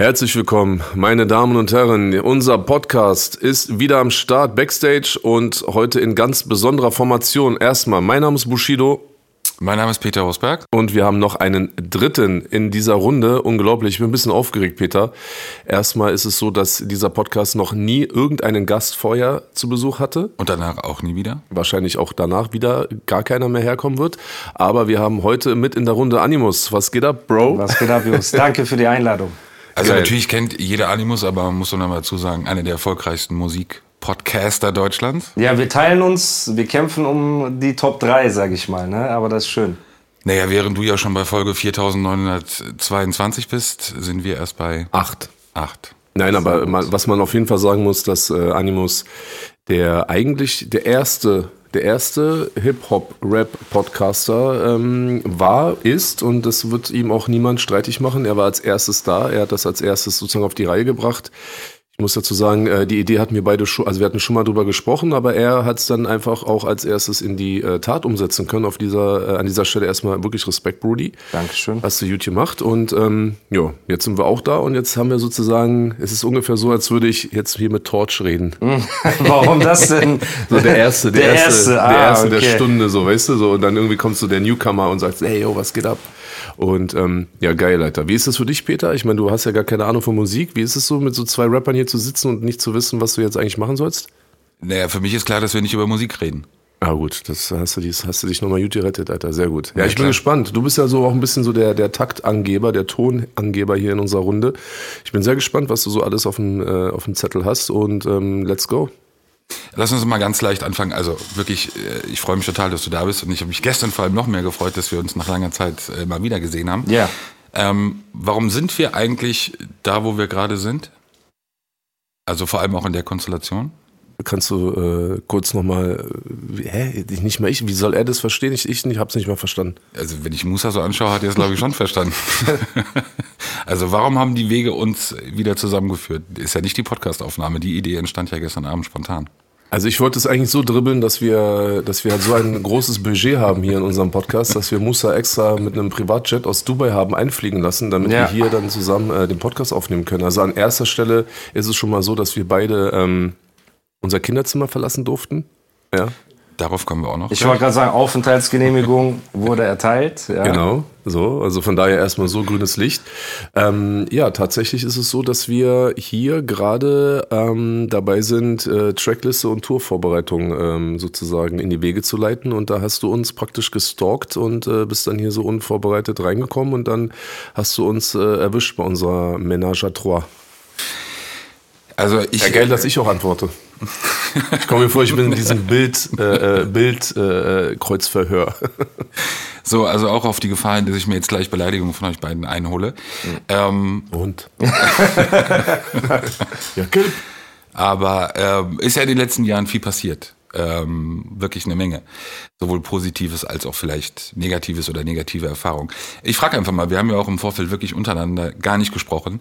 Herzlich willkommen, meine Damen und Herren. Unser Podcast ist wieder am Start Backstage und heute in ganz besonderer Formation. Erstmal, mein Name ist Bushido Mein Name ist Peter Rosberg. und wir haben noch einen dritten in dieser Runde. Unglaublich, ich bin ein bisschen aufgeregt, Peter. Erstmal ist es so, dass dieser Podcast noch nie irgendeinen Gast vorher zu Besuch hatte. Und danach auch nie wieder. Wahrscheinlich auch danach wieder gar keiner mehr herkommen wird. Aber wir haben heute mit in der Runde Animus. Was geht ab, Bro? Was geht ab, Jungs? Danke für die Einladung. Also Geil. natürlich kennt jeder Animus, aber man muss doch noch mal dazu sagen, einer der erfolgreichsten Musikpodcaster Deutschlands. Ja, wir teilen uns, wir kämpfen um die Top 3, sag ich mal, ne? aber das ist schön. Naja, während du ja schon bei Folge 4922 bist, sind wir erst bei Acht. 8. Nein, aber man, was man auf jeden Fall sagen muss, dass äh, Animus der eigentlich der erste, der erste Hip-Hop-Rap-Podcaster ähm, war, ist und das wird ihm auch niemand streitig machen. Er war als erstes da, er hat das als erstes sozusagen auf die Reihe gebracht. Ich muss dazu sagen, äh, die Idee hatten wir beide schon, also wir hatten schon mal drüber gesprochen, aber er hat es dann einfach auch als erstes in die äh, Tat umsetzen können. Auf dieser, äh, an dieser Stelle erstmal wirklich Respekt, Brody. Dankeschön. Hast du gut gemacht und ähm, ja, jetzt sind wir auch da und jetzt haben wir sozusagen, es ist ungefähr so, als würde ich jetzt hier mit Torch reden. Warum das denn? So der erste, der, Der erste, erste, der ah, erste der okay. Stunde, so weißt du, so und dann irgendwie kommst du der Newcomer und sagst, hey yo, was geht ab? Und ähm, ja, geil, Alter. Wie ist das für dich, Peter? Ich meine, du hast ja gar keine Ahnung von Musik. Wie ist es so, mit so zwei Rappern hier zu sitzen und nicht zu wissen, was du jetzt eigentlich machen sollst? Naja, für mich ist klar, dass wir nicht über Musik reden. Ah gut, das hast du, dies, hast du dich nochmal gut gerettet, Alter. Sehr gut. Ja, Ja, ich bin klar. gespannt. Du bist ja so auch ein bisschen so der, der Taktangeber, der Tonangeber hier in unserer Runde. Ich bin sehr gespannt, was du so alles auf dem, äh, auf dem Zettel hast und ähm, let's go. Lass uns mal ganz leicht anfangen. Also wirklich, äh, ich freue mich total, dass du da bist und ich habe mich gestern vor allem noch mehr gefreut, dass wir uns nach langer Zeit äh, mal wieder gesehen haben. Ja. Ähm, warum sind wir eigentlich da, wo wir gerade sind? Also vor allem auch in der Konstellation? Kannst du äh, kurz nochmal, äh, hä, nicht mal ich, wie soll er das verstehen? Ich, ich nicht, hab's nicht mal verstanden. Also wenn ich Musa so anschaue, hat er es glaube ich schon verstanden. also warum haben die Wege uns wieder zusammengeführt? Ist ja nicht die Podcastaufnahme. Die Idee entstand ja gestern Abend spontan. Also ich wollte es eigentlich so dribbeln, dass wir, dass wir halt so ein großes Budget haben hier in unserem Podcast, dass wir Musa extra mit einem Privatjet aus Dubai haben einfliegen lassen, damit Ja. wir hier dann zusammen äh, den Podcast aufnehmen können. Also an erster Stelle ist es schon mal so, dass wir beide ähm, unser Kinderzimmer verlassen durften. Ja, Darauf kommen wir auch noch. Ich wollte gerade sagen, Aufenthaltsgenehmigung wurde erteilt. Ja. genau. So, also von daher erstmal so grünes Licht. Ähm, ja, tatsächlich ist es so, dass wir hier gerade ähm, dabei sind, äh, Trackliste und Tourvorbereitung ähm, sozusagen in die Wege zu leiten. Und da hast du uns praktisch gestalkt und äh, bist dann hier so unvorbereitet reingekommen und dann hast du uns äh, erwischt bei unserer Ménage à Trois. Also ich, Ja, geil, dass ich auch antworte. Ich komme mir vor, ich bin in diesem Bild, äh, äh, Bild äh, äh, Kreuzverhör. so, also auch auf die Gefahr hin, dass ich mir jetzt gleich Beleidigungen von euch beiden einhole. Ähm, Und? ja, geil. Aber ähm, ist ja in den letzten Jahren viel passiert. Ähm, wirklich eine Menge. Sowohl Positives als auch vielleicht Negatives oder negative Erfahrungen. Ich frage einfach mal, wir haben ja auch im Vorfeld wirklich untereinander gar nicht gesprochen.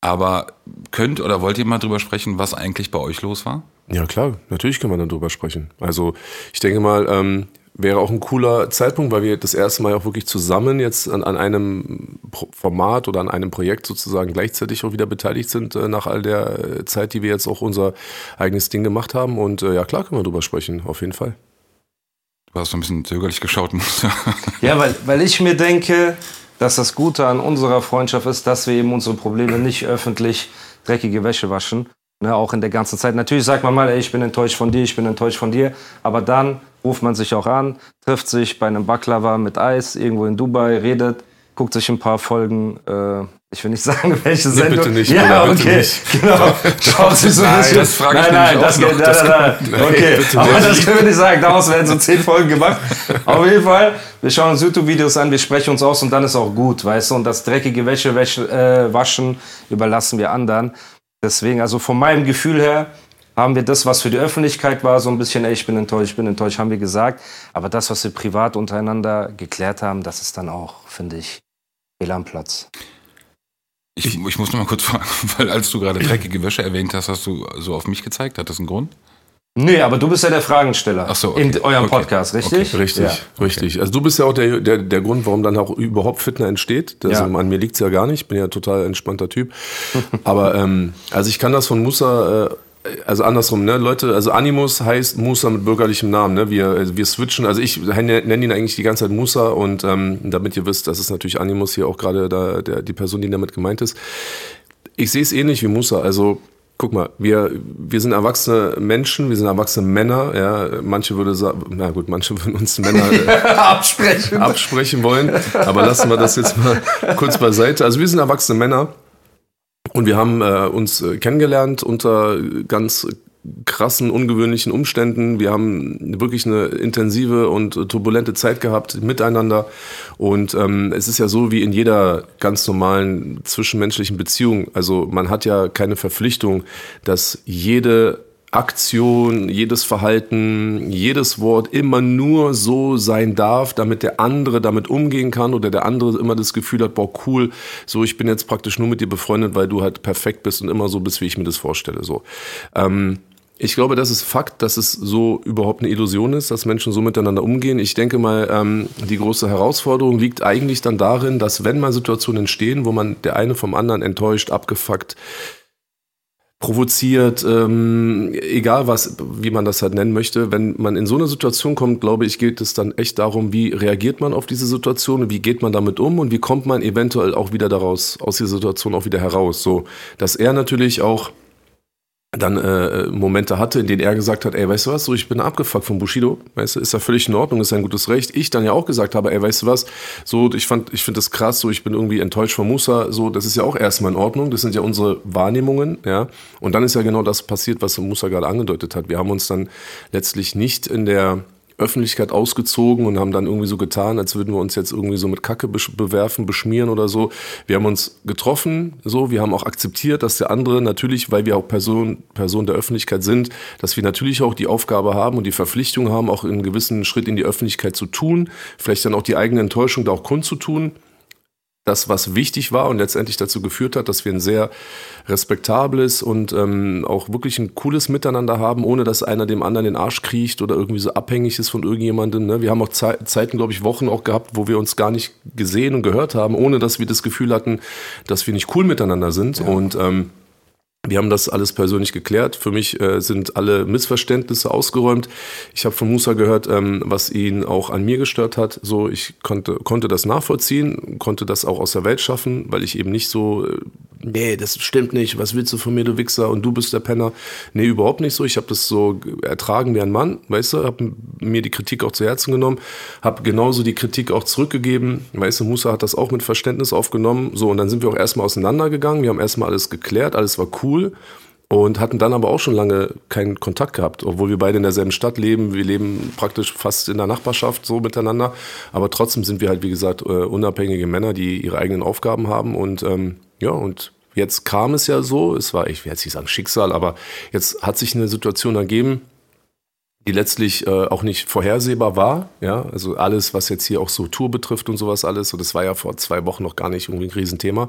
Aber könnt oder wollt ihr mal drüber sprechen, was eigentlich bei euch los war? Ja, klar, natürlich können wir dann drüber sprechen. Also ich denke mal, ähm, wäre auch ein cooler Zeitpunkt, weil wir das erste Mal auch wirklich zusammen jetzt an, an einem Pro Format oder an einem Projekt sozusagen gleichzeitig auch wieder beteiligt sind, äh, nach all der äh, Zeit, die wir jetzt auch unser eigenes Ding gemacht haben. Und äh, ja, klar können wir drüber sprechen, auf jeden Fall. Du hast so ein bisschen zögerlich geschaut. Ja, weil, weil ich mir denke, dass das Gute an unserer Freundschaft ist, dass wir eben unsere Probleme nicht öffentlich dreckige Wäsche waschen. Ne, auch in der ganzen Zeit. Natürlich sagt man mal, ey, ich bin enttäuscht von dir, ich bin enttäuscht von dir. Aber dann ruft man sich auch an, trifft sich bei einem Baklava mit Eis irgendwo in Dubai, redet. guckt sich ein paar Folgen, äh, ich will nicht sagen, welche Nee, Sendung. bitte nicht, ja, bitte okay, nicht. genau. Schaut sich so ein Nein, bisschen. das frage ich nein, nein, das geht, nein, Das nein, nein. Okay, bitte aber nicht. das können wir nicht sagen. Daraus werden so zehn Folgen gemacht. Auf jeden Fall, wir schauen uns YouTube-Videos an, wir sprechen uns aus und dann ist auch gut, weißt du. Und das dreckige Wäsche, Wäsche äh, waschen überlassen wir anderen. Deswegen, also von meinem Gefühl her, haben wir das, was für die Öffentlichkeit war, so ein bisschen, ey, ich bin enttäuscht, ich bin enttäuscht, haben wir gesagt. Aber das, was wir privat untereinander geklärt haben, das ist dann auch, finde ich, fehl am Platz. Ich, ich muss noch mal kurz fragen, weil als du gerade dreckige Wäsche erwähnt hast, hast du so auf mich gezeigt. Hat das einen Grund? Nee, aber du bist ja der Fragensteller Ach so, okay. in eurem Okay. Podcast, richtig? Richtig, Ja. richtig. Also du bist ja auch der, der, der Grund, warum dann auch überhaupt Fitner entsteht. Das, Ja. An mir liegt's ja gar nicht. Ich bin ja total entspannter Typ. Aber ähm, also ich kann das von Musa, äh, also andersrum, ne, Leute, also Animus heißt Musa mit bürgerlichem Namen, ne? Wir, äh, wir switchen, also ich nenne nenn ihn eigentlich die ganze Zeit Musa und ähm, damit ihr wisst, das ist natürlich Animus hier auch gerade da, der, die Person, die damit gemeint ist. Ich sehe es ähnlich wie Musa. Also guck mal, wir, wir sind erwachsene Menschen, wir sind erwachsene Männer. Ja, manche würde sagen, na gut, manche würden uns Männer äh, Absprechen. absprechen wollen. Aber lassen wir das jetzt mal kurz beiseite. Also wir sind erwachsene Männer und wir haben äh, uns äh, kennengelernt unter ganz krassen, ungewöhnlichen Umständen. Wir haben wirklich eine intensive und turbulente Zeit gehabt miteinander. Und ähm, es ist ja so wie in jeder ganz normalen zwischenmenschlichen Beziehung. Also man hat ja keine Verpflichtung, dass jede Aktion, jedes Verhalten, jedes Wort immer nur so sein darf, damit der andere damit umgehen kann oder der andere immer das Gefühl hat, boah, cool, so ich bin jetzt praktisch nur mit dir befreundet, weil du halt perfekt bist und immer so bist, wie ich mir das vorstelle. So. Ähm, ich glaube, das ist Fakt, dass es so überhaupt eine Illusion ist, dass Menschen so miteinander umgehen. Ich denke mal, ähm, die große Herausforderung liegt eigentlich dann darin, dass wenn mal Situationen entstehen, wo man der eine vom anderen enttäuscht, abgefuckt, provoziert, ähm, egal was, wie man das halt nennen möchte, wenn man in so eine Situation kommt, glaube ich, geht es dann echt darum, wie reagiert man auf diese Situation, wie geht man damit um und wie kommt man eventuell auch wieder daraus, aus dieser Situation auch wieder heraus. So, dass er natürlich auch dann äh, Momente hatte, in denen er gesagt hat, ey, weißt du was, so ich bin abgefuckt von Bushido, weißt du, ist ja völlig in Ordnung, ist ein gutes Recht. Ich dann ja auch gesagt habe, ey, weißt du was, so ich fand, ich finde das krass, so ich bin irgendwie enttäuscht von Musa, so das ist ja auch erstmal in Ordnung, das sind ja unsere Wahrnehmungen, ja. Und dann ist ja genau das passiert, was Musa gerade angedeutet hat. Wir haben uns dann letztlich nicht in der Öffentlichkeit ausgezogen und haben dann irgendwie so getan, als würden wir uns jetzt irgendwie so mit Kacke bewerfen, beschmieren oder so. Wir haben uns getroffen, so, wir haben auch akzeptiert, dass der andere natürlich, weil wir auch Person, Person der Öffentlichkeit sind, dass wir natürlich auch die Aufgabe haben und die Verpflichtung haben, auch einen gewissen Schritt in die Öffentlichkeit zu tun, vielleicht dann auch die eigene Enttäuschung da auch kundzutun das, was wichtig war und letztendlich dazu geführt hat, dass wir ein sehr respektables und ähm, auch wirklich ein cooles Miteinander haben, ohne dass einer dem anderen den Arsch kriecht oder irgendwie so abhängig ist von irgendjemandem. Ne? Wir haben auch Zei Zeiten, glaube ich, Wochen auch gehabt, wo wir uns gar nicht gesehen und gehört haben, ohne dass wir das Gefühl hatten, dass wir nicht cool miteinander sind. Und ähm, wir haben das alles persönlich geklärt. Für mich äh, sind alle Missverständnisse ausgeräumt. Ich habe von Musa gehört, ähm, was ihn auch an mir gestört hat. So, ich konnte, konnte das nachvollziehen, konnte das auch aus der Welt schaffen, weil ich eben nicht so, äh, nee, das stimmt nicht, was willst du von mir, du Wichser, und du bist der Penner. Nee, überhaupt nicht so. Ich habe das so ertragen wie ein Mann, weißt du, habe mir die Kritik auch zu Herzen genommen, habe genauso die Kritik auch zurückgegeben. Weißt du, Musa hat das auch mit Verständnis aufgenommen. So, und dann sind wir auch erstmal auseinandergegangen. Wir haben erstmal alles geklärt, alles war cool und hatten dann aber auch schon lange keinen Kontakt gehabt, obwohl wir beide in derselben Stadt leben. Wir leben praktisch fast in der Nachbarschaft so miteinander, aber trotzdem sind wir halt, wie gesagt, äh, unabhängige Männer, die ihre eigenen Aufgaben haben und ähm, ja, und jetzt kam es ja so, es war, ich will jetzt nicht sagen Schicksal, aber jetzt hat sich eine Situation ergeben, die letztlich äh, auch nicht vorhersehbar war. Ja, also alles, was jetzt hier auch so Tour betrifft und sowas alles. Und das war ja vor zwei Wochen noch gar nicht irgendwie ein Riesenthema.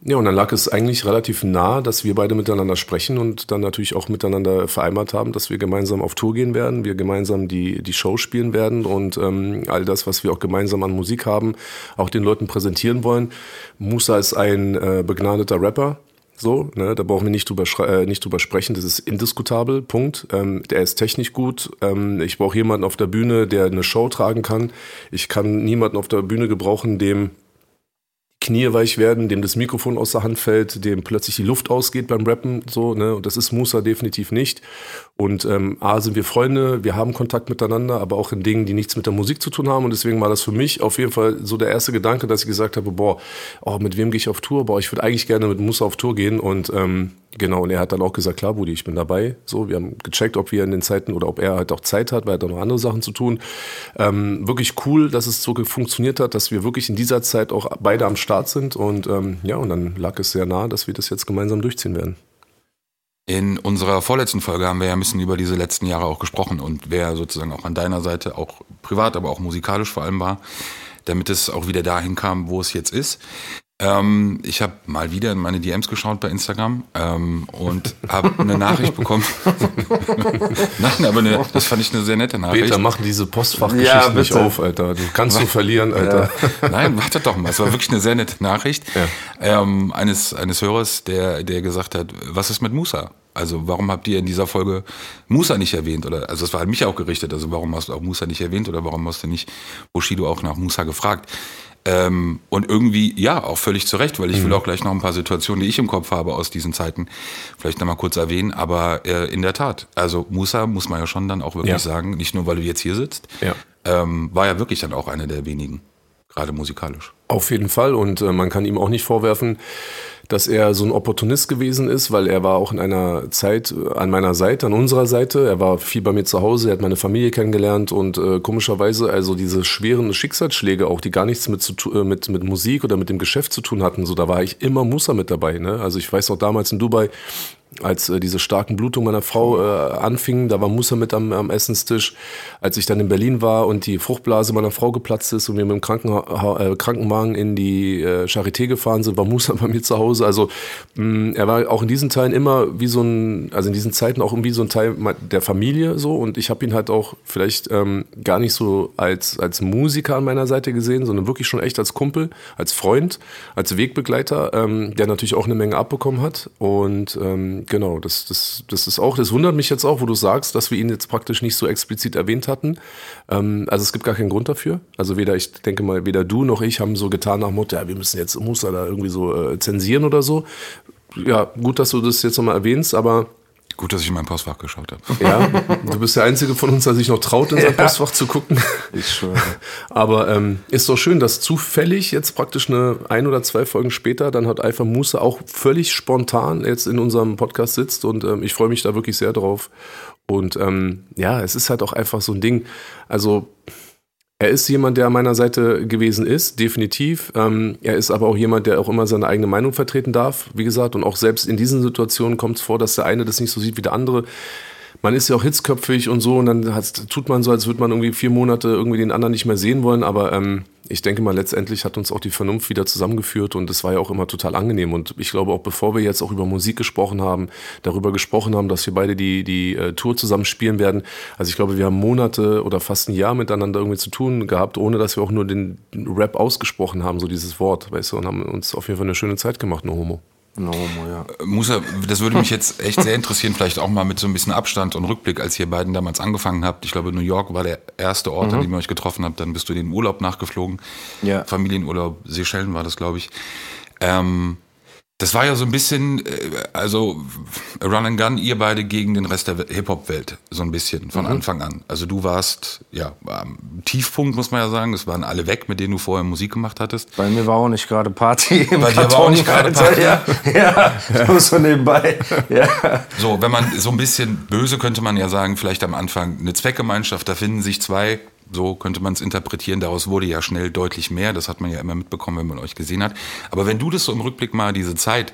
Ja, und dann lag es eigentlich relativ nah, dass wir beide miteinander sprechen und dann natürlich auch miteinander vereinbart haben, dass wir gemeinsam auf Tour gehen werden, wir gemeinsam die, die Show spielen werden und ähm, all das, was wir auch gemeinsam an Musik haben, auch den Leuten präsentieren wollen. Musa ist ein äh, begnadeter Rapper, so, ne, da brauchen wir nicht drüber, äh, nicht drüber sprechen, das ist indiskutabel, Punkt. Ähm, der ist technisch gut. Ähm, ich brauche jemanden auf der Bühne, der eine Show tragen kann. Ich kann niemanden auf der Bühne gebrauchen, dem Knie weich werden, dem das Mikrofon aus der Hand fällt, dem plötzlich die Luft ausgeht beim Rappen, so, ne? Und das ist Musa definitiv nicht. Und ähm, A, sind wir Freunde, wir haben Kontakt miteinander, aber auch in Dingen, die nichts mit der Musik zu tun haben. Und deswegen war das für mich auf jeden Fall so der erste Gedanke, dass ich gesagt habe, boah, oh, mit wem gehe ich auf Tour? Boah, ich würde eigentlich gerne mit Musa auf Tour gehen. Und ähm, genau, und er hat dann auch gesagt, klar, Budi, ich bin dabei. So, wir haben gecheckt, ob wir in den Zeiten oder ob er halt auch Zeit hat, weil er hat auch noch andere Sachen zu tun. Ähm, wirklich cool, dass es so funktioniert hat, dass wir wirklich in dieser Zeit auch beide am Start sind. Und ähm, ja, und dann lag es sehr nah, dass wir das jetzt gemeinsam durchziehen werden. In unserer vorletzten Folge haben wir ja ein bisschen über diese letzten Jahre auch gesprochen und wer sozusagen auch an deiner Seite, auch privat, aber auch musikalisch vor allem war, damit es auch wieder dahin kam, wo es jetzt ist. Ähm, ich habe mal wieder in meine DMs geschaut bei Instagram ähm, und habe eine Nachricht bekommen. Nein, aber eine, das fand ich eine sehr nette Nachricht. Peter, mach diese Postfachgeschichte ja, nicht auf, Alter. Du kannst du verlieren, Alter. Ja. Nein, warte doch mal. Es war wirklich eine sehr nette Nachricht ja. ähm, eines, eines Hörers, der, der gesagt hat, was ist mit Musa? Also warum habt ihr in dieser Folge Musa nicht erwähnt? Oder also es war an mich auch gerichtet. Also warum hast du auch Musa nicht erwähnt oder warum hast du nicht Bushido auch nach Musa gefragt? Ähm, und irgendwie, ja, auch völlig zu Recht, weil ich mhm. will auch gleich noch ein paar Situationen, die ich im Kopf habe aus diesen Zeiten, vielleicht nochmal kurz erwähnen. Aber äh, in der Tat, also Musa muss man ja schon dann auch wirklich ja. sagen, nicht nur weil du jetzt hier sitzt, ja. Ähm, war ja wirklich dann auch einer der wenigen, gerade musikalisch. Auf jeden Fall und äh, man kann ihm auch nicht vorwerfen, dass er so ein Opportunist gewesen ist, weil er war auch in einer Zeit äh, an meiner Seite, an unserer Seite. Er war viel bei mir zu Hause, er hat meine Familie kennengelernt und äh, komischerweise also diese schweren Schicksalsschläge auch, die gar nichts mit, zu, äh, mit, mit Musik oder mit dem Geschäft zu tun hatten, so da war ich immer Musa mit dabei. Ne? Also ich weiß auch damals in Dubai, als äh, diese starken Blutungen meiner Frau äh, anfingen, da war Musa mit am, am, Essenstisch. Als ich dann in Berlin war und die Fruchtblase meiner Frau geplatzt ist und wir mit dem Krankenha äh, Krankenwagen in die äh, Charité gefahren sind, war Musa bei mir zu Hause. Also mh, mm, er war auch in diesen Teilen immer wie so ein, also in diesen Zeiten auch irgendwie so ein Teil der Familie so und ich habe ihn halt auch vielleicht ähm, gar nicht so als, als Musiker an meiner Seite gesehen, sondern wirklich schon echt als Kumpel, als Freund, als Wegbegleiter, ähm, der natürlich auch eine Menge abbekommen hat und ähm, genau, das, das, das ist auch, das wundert mich jetzt auch, wo du sagst, dass wir ihn jetzt praktisch nicht so explizit erwähnt hatten. Ähm, also es gibt gar keinen Grund dafür. Also weder, ich denke mal, weder du noch ich haben so getan nach Motto, ja, wir müssen jetzt Musa da irgendwie so äh, zensieren oder so. Ja, gut, dass du das jetzt nochmal erwähnst, aber Gut, dass ich in mein Postfach geschaut habe. Ja, du bist der Einzige von uns, der sich noch traut, in sein ja. Postfach zu gucken. Ich schwöre. Aber ähm, ist doch schön, dass zufällig jetzt praktisch eine ein oder zwei Folgen später dann hat Alpha Musa auch völlig spontan jetzt in unserem Podcast sitzt und ähm, ich freue mich da wirklich sehr drauf. Und ähm, ja, es ist halt auch einfach so ein Ding. Also er ist jemand, der an meiner Seite gewesen ist, definitiv. Ähm, er ist aber auch jemand, der auch immer seine eigene Meinung vertreten darf, wie gesagt. Und auch selbst in diesen Situationen kommt es vor, dass der eine das nicht so sieht wie der andere man ist ja auch hitzköpfig und so und dann tut man so, als würde man irgendwie vier Monate irgendwie den anderen nicht mehr sehen wollen, aber ähm, ich denke mal, letztendlich hat uns auch die Vernunft wieder zusammengeführt und das war ja auch immer total angenehm. Und ich glaube auch bevor wir jetzt auch über Musik gesprochen haben, darüber gesprochen haben, dass wir beide die, die äh, Tour zusammen spielen werden, also ich glaube, wir haben Monate oder fast ein Jahr miteinander irgendwie zu tun gehabt, ohne dass wir auch nur den Rap ausgesprochen haben, so dieses Wort, weißt du, und haben uns auf jeden Fall eine schöne Zeit gemacht, nur Homo. No, ja. Äh, Musa, das würde mich jetzt echt sehr interessieren, vielleicht auch mal mit so ein bisschen Abstand und Rückblick, als ihr beiden damals angefangen habt. Ich glaube, New York war der erste Ort, mhm. an dem ihr euch getroffen habt. Dann bist du den Urlaub nachgeflogen. Ja. Familienurlaub, Seychellen war das, glaube ich. Ähm, das war ja so ein bisschen, äh, also Run and Gun, ihr beide gegen den Rest der Hip-Hop-Welt, so ein bisschen von mhm. Anfang an. Also du warst, ja, am Tiefpunkt, muss man ja sagen. Es waren alle weg, mit denen du vorher Musik gemacht hattest. Bei mir war auch nicht gerade Party. Bei dir war auch nicht gerade Party. Ja, ja, ja. so nebenbei. Ja. So, wenn man so ein bisschen böse könnte man ja sagen, vielleicht am Anfang eine Zweckgemeinschaft, da finden sich zwei so könnte man es interpretieren. Daraus wurde ja schnell deutlich mehr. Das hat man ja immer mitbekommen, wenn man euch gesehen hat. Aber wenn du das so im Rückblick mal diese Zeit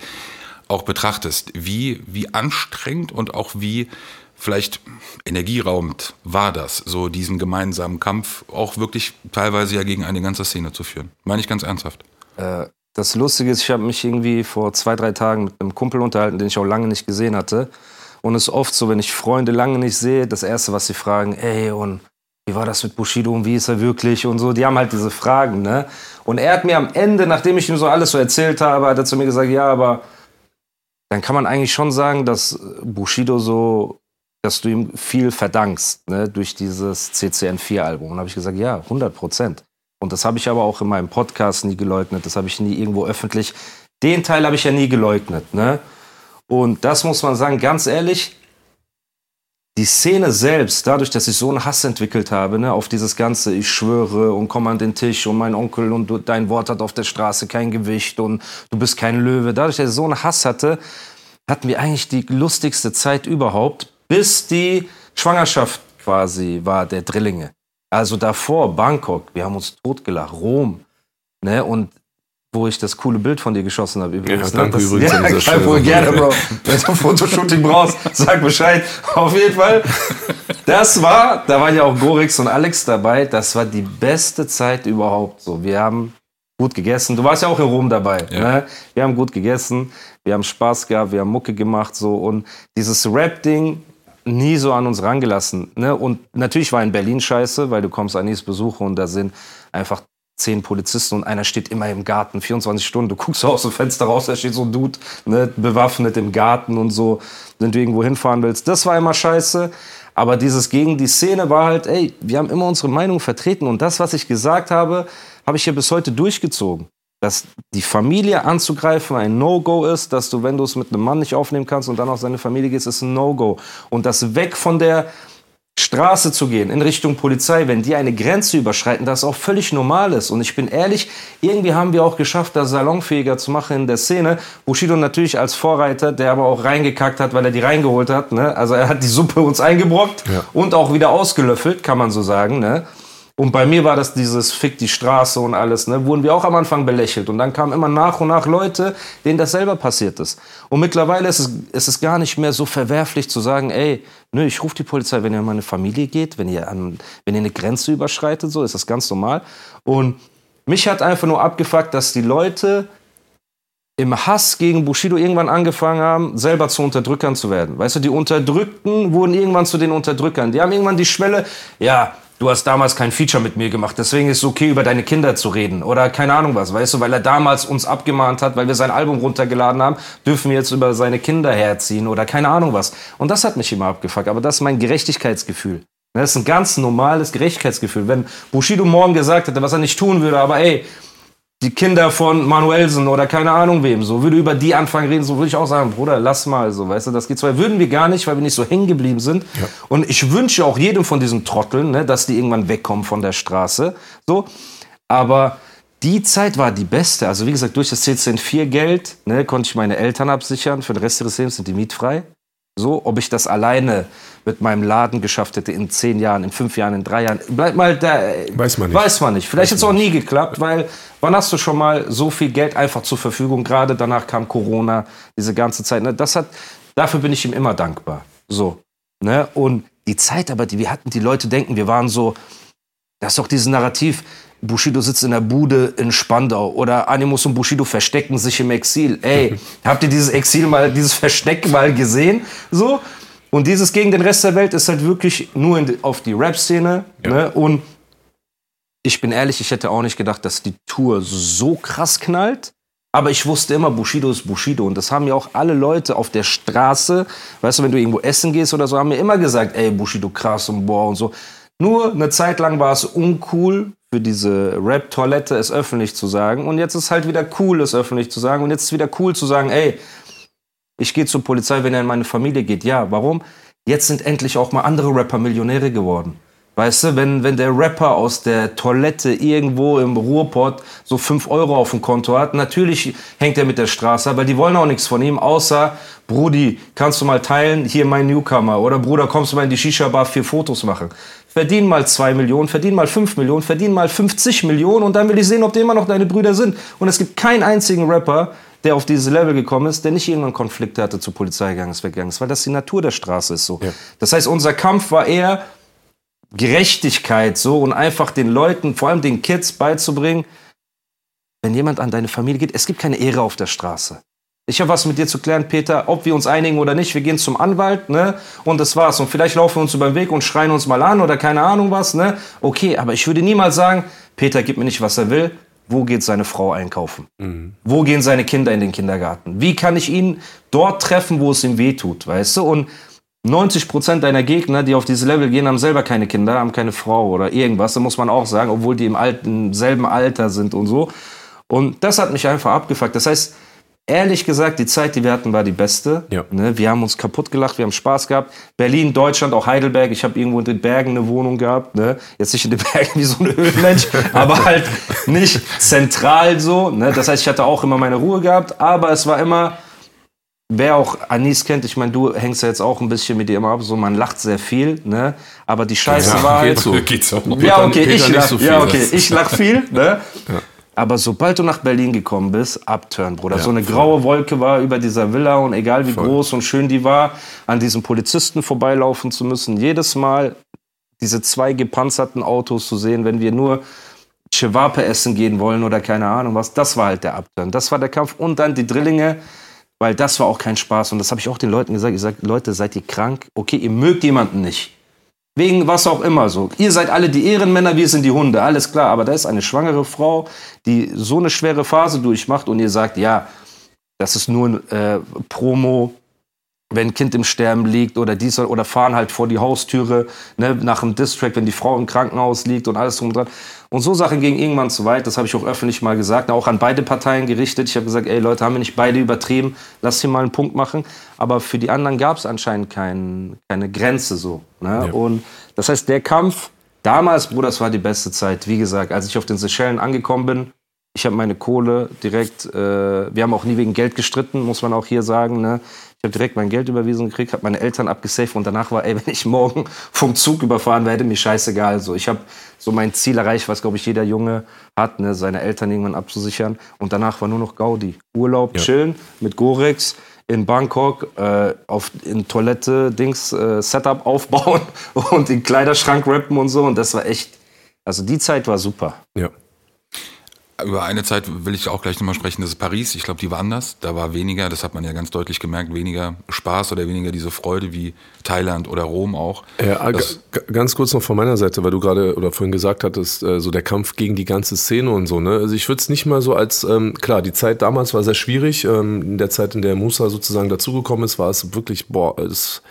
auch betrachtest, wie, wie anstrengend und auch wie vielleicht energieraubend war das, so diesen gemeinsamen Kampf auch wirklich teilweise ja gegen eine ganze Szene zu führen. Meine ich ganz ernsthaft. Äh, das Lustige ist, ich habe mich irgendwie vor zwei, drei Tagen mit einem Kumpel unterhalten, den ich auch lange nicht gesehen hatte. Und es ist oft so, wenn ich Freunde lange nicht sehe, das Erste, was sie fragen, ey, und wie war das mit Bushido und wie ist er wirklich und so. Die haben halt diese Fragen, ne? Und er hat mir am Ende, nachdem ich ihm so alles so erzählt habe, hat er zu mir gesagt, ja, aber dann kann man eigentlich schon sagen, dass Bushido so, dass du ihm viel verdankst, ne? Durch dieses CCN4-Album. Und habe ich gesagt, ja, 100 Prozent. Und das habe ich aber auch in meinem Podcast nie geleugnet. Das habe ich nie irgendwo öffentlich. Den Teil habe ich ja nie geleugnet. Ne? Und das muss man sagen, ganz ehrlich, die Szene selbst, dadurch, dass ich so einen Hass entwickelt habe, ne, auf dieses Ganze, ich schwöre und komm an den Tisch und mein Onkel und du, dein Wort hat auf der Straße kein Gewicht und du bist kein Löwe. Dadurch, dass ich so einen Hass hatte, hatten wir eigentlich die lustigste Zeit überhaupt, bis die Schwangerschaft quasi war der Drillinge. Also davor Bangkok, wir haben uns totgelacht, Rom. Ne? Und wo ich das coole Bild von dir geschossen habe übrigens. Ja, danke das, übrigens ja, Problem, Stelle. gerne, Bro. Wenn du ein Fotoshooting brauchst, sag Bescheid. Auf jeden Fall. Das war, da waren ja auch Gorix und Alex dabei. Das war die beste Zeit überhaupt. So, wir haben gut gegessen. Du warst ja auch in Rom dabei. Ja. Ne? Wir haben gut gegessen, wir haben Spaß gehabt, wir haben Mucke gemacht so und dieses Rap-Ding nie so an uns rangelassen. Ne? Und natürlich war in Berlin scheiße, weil du kommst an Anis Besuche und da sind einfach zehn Polizisten und einer steht immer im Garten, 24 Stunden. Du guckst aus dem Fenster raus, da steht so ein Dude, ne, bewaffnet im Garten und so, wenn du irgendwo hinfahren willst. Das war immer scheiße. Aber dieses gegen die Szene war halt, ey, wir haben immer unsere Meinung vertreten und das, was ich gesagt habe, habe ich ja bis heute durchgezogen. Dass die Familie anzugreifen ein No-Go ist, dass du, wenn du es mit einem Mann nicht aufnehmen kannst und dann auf seine Familie gehst, ist ein No-Go. Und das weg von der Straße zu gehen, in Richtung Polizei, wenn die eine Grenze überschreiten, das auch völlig normal ist. Und ich bin ehrlich, irgendwie haben wir auch geschafft, das salonfähiger zu machen in der Szene. Bushido natürlich als Vorreiter, der aber auch reingekackt hat, weil er die reingeholt hat. Ne? Also er hat die Suppe uns eingebrockt und auch wieder ausgelöffelt, kann man so sagen. Ne? Und bei mir war das dieses Fick die Straße und alles, ne? Wurden wir auch am Anfang belächelt. Und dann kamen immer nach und nach Leute, denen das selber passiert ist. Und mittlerweile ist es, ist es gar nicht mehr so verwerflich zu sagen, ey, nö, ich rufe die Polizei, wenn ihr an meine Familie geht, wenn ihr, an, wenn ihr eine Grenze überschreitet, so ist das ganz normal. Und mich hat einfach nur abgefuckt, dass die Leute im Hass gegen Bushido irgendwann angefangen haben, selber zu Unterdrückern zu werden. Weißt du, die Unterdrückten wurden irgendwann zu den Unterdrückern. Die haben irgendwann die Schwelle, ja, du hast damals kein Feature mit mir gemacht, deswegen ist es okay, über deine Kinder zu reden. Oder keine Ahnung was, weißt du, weil er damals uns abgemahnt hat, weil wir sein Album runtergeladen haben, dürfen wir jetzt über seine Kinder herziehen oder keine Ahnung was. Und das hat mich immer abgefuckt. Aber das ist mein Gerechtigkeitsgefühl. Das ist ein ganz normales Gerechtigkeitsgefühl. Wenn Bushido morgen gesagt hätte, was er nicht tun würde, aber ey, die Kinder von Manuelsen oder keine Ahnung wem, so würde über die anfangen reden, so würde ich auch sagen, Bruder, lass mal, so, weißt du, das geht zwar, würden wir gar nicht, weil wir nicht so hängen geblieben sind. Und ich wünsche auch jedem von diesen Trotteln, ne, dass die irgendwann wegkommen von der Straße, so. Aber die Zeit war die beste. Also wie gesagt, durch das CCN4 Geld ne, konnte ich meine Eltern absichern. Für den Rest ihres Lebens sind die mietfrei. So, ob ich das alleine mit meinem Laden geschafft hätte in zehn Jahren, in fünf Jahren, in drei Jahren, bleibt mal da. Weiß man nicht. Weiß man nicht. Vielleicht hat es auch nie geklappt, weil wann hast du schon mal so viel Geld einfach zur Verfügung? Gerade danach kam Corona, diese ganze Zeit. Ne? Das hat, dafür bin ich ihm immer dankbar. So. Ne? Und die Zeit aber, die wir hatten, die Leute denken, wir waren so, das ist doch dieses Narrativ, Bushido sitzt in der Bude in Spandau oder Animus und Bushido verstecken sich im Exil. Ey, habt ihr dieses Exil mal, dieses Versteck mal gesehen? So. Und dieses gegen den Rest der Welt ist halt wirklich nur in, auf die Rap-Szene. Ne? Und ich bin ehrlich, ich hätte auch nicht gedacht, dass die Tour so krass knallt. Aber ich wusste immer, Bushido ist Bushido. Und das haben ja auch alle Leute auf der Straße, weißt du, wenn du irgendwo essen gehst oder so, haben mir immer gesagt, ey, Bushido krass und boah und so. Nur eine Zeit lang war es uncool für diese Rap-Toilette, es öffentlich zu sagen. Und jetzt ist halt wieder cool, es öffentlich zu sagen. Und jetzt ist wieder cool zu sagen, ey, ich gehe zur Polizei, wenn er in meine Familie geht. Ja, warum? Jetzt sind endlich auch mal andere Rapper Millionäre geworden. Weißt du, wenn, wenn der Rapper aus der Toilette irgendwo im Ruhrpott so 5 Euro auf dem Konto hat, natürlich hängt er mit der Straße, aber die wollen auch nichts von ihm, außer, Brudi, kannst du mal teilen, hier mein Newcomer. Oder Bruder, kommst du mal in die Shisha-Bar, vier Fotos machen. Verdien mal 2 Millionen, verdien mal 5 Millionen, verdien mal 50 Millionen und dann will ich sehen, ob die immer noch deine Brüder sind. Und es gibt keinen einzigen Rapper, der auf dieses Level gekommen ist, der nicht irgendwann Konflikte hatte, zur Polizei gegangen ist, weggegangen ist, weil das die Natur der Straße ist so. Das heißt, unser Kampf war eher Gerechtigkeit so und einfach den Leuten, vor allem den Kids beizubringen, wenn jemand an deine Familie geht, es gibt keine Ehre auf der Straße. Ich habe was mit dir zu klären, Peter, ob wir uns einigen oder nicht. Wir gehen zum Anwalt, ne? Und das war's. Und vielleicht laufen wir uns über den Weg und schreien uns mal an oder keine Ahnung was, ne? Okay, aber ich würde niemals sagen, Peter gibt mir nicht, was er will. Wo geht seine Frau einkaufen? Wo gehen seine Kinder in den Kindergarten? Wie kann ich ihn dort treffen, wo es ihm weh tut, weißt du? Und 90 Prozent deiner Gegner, die auf dieses Level gehen, haben selber keine Kinder, haben keine Frau oder irgendwas. Da muss man auch sagen, obwohl die im, alten, im selben Alter sind und so. Und das hat mich einfach abgefuckt. Das heißt, ehrlich gesagt, die Zeit, die wir hatten, war die beste. Ja. Ne? Wir haben uns kaputt gelacht, wir haben Spaß gehabt. Berlin, Deutschland, auch Heidelberg. Ich habe irgendwo in den Bergen eine Wohnung gehabt. Ne? Jetzt nicht in den Bergen wie so ein Höhlenmensch, aber halt nicht zentral so. Ne? Das heißt, ich hatte auch immer meine Ruhe gehabt, aber es war immer Wer auch Anis kennt, ich meine, du hängst ja jetzt auch ein bisschen mit dir immer ab, so man lacht sehr viel, ne? Aber die Scheiße Ja, war halt, so. Geht's auch. ja, okay, Peter ich lach, so viel, ja, okay, ich lach viel, ne? Aber sobald du nach Berlin gekommen bist, Upturn, Bruder. so eine graue Wolke war über dieser Villa und egal wie groß und schön die war, an diesen Polizisten vorbeilaufen zu müssen, jedes Mal diese zwei gepanzerten Autos zu sehen, wenn wir nur Chewape essen gehen wollen oder keine Ahnung was, das war halt der Upturn. Das war der Kampf. Und dann die Drillinge, weil das war auch kein Spaß. Und das habe ich auch den Leuten gesagt. Ich sage, Leute, seid ihr krank? Okay, ihr mögt jemanden nicht. Wegen was auch immer so. Ihr seid alle die Ehrenmänner, wir sind die Hunde, alles klar. Aber da ist eine schwangere Frau, die so eine schwere Phase durchmacht und ihr sagt, ja, das ist nur äh, Promo, wenn ein Kind im Sterben liegt oder dies oder fahren halt vor die Haustüre ne, nach dem Distrack, wenn die Frau im Krankenhaus liegt und alles drum und dran. Und so Sachen gingen irgendwann zu weit, das habe ich auch öffentlich mal gesagt, auch an beide Parteien gerichtet. Ich habe gesagt, ey Leute, haben wir nicht beide übertrieben, lasst hier mal einen Punkt machen. Aber für die anderen gab es anscheinend kein, keine Grenze so. Ne? Und das heißt, der Kampf damals, Bruder, das war die beste Zeit. Wie gesagt, als ich auf den Seychellen angekommen bin, ich habe meine Kohle direkt, äh, wir haben auch nie wegen Geld gestritten, muss man auch hier sagen. Ne? Ich habe direkt mein Geld überwiesen gekriegt, habe meine Eltern abgesaved und danach war, ey, wenn ich morgen vom Zug überfahren werde, mir scheißegal. So, ich habe so mein Ziel erreicht, was glaube ich jeder Junge hat, ne? seine Eltern irgendwann abzusichern. Und danach war nur noch Gaudi. Urlaub, chillen mit Gorex in Bangkok, äh, auf, in Toilette, Dings, äh, Setup aufbauen und den Kleiderschrank rappen und so. Und das war echt, also die Zeit war super. Ja. Über eine Zeit will ich auch gleich nochmal sprechen, das ist Paris. Ich glaube, die war anders. Da war weniger, das hat man ja ganz deutlich gemerkt, weniger Spaß oder weniger diese Freude wie Thailand oder Rom auch. G- ganz kurz noch von meiner Seite, weil du gerade oder vorhin gesagt hattest, äh, so der Kampf gegen die ganze Szene und so. Ne? Also ich würde es nicht mal so als ähm, klar, die Zeit damals war sehr schwierig. Ähm, in der Zeit, in der Musa sozusagen dazugekommen ist, war es wirklich boah, es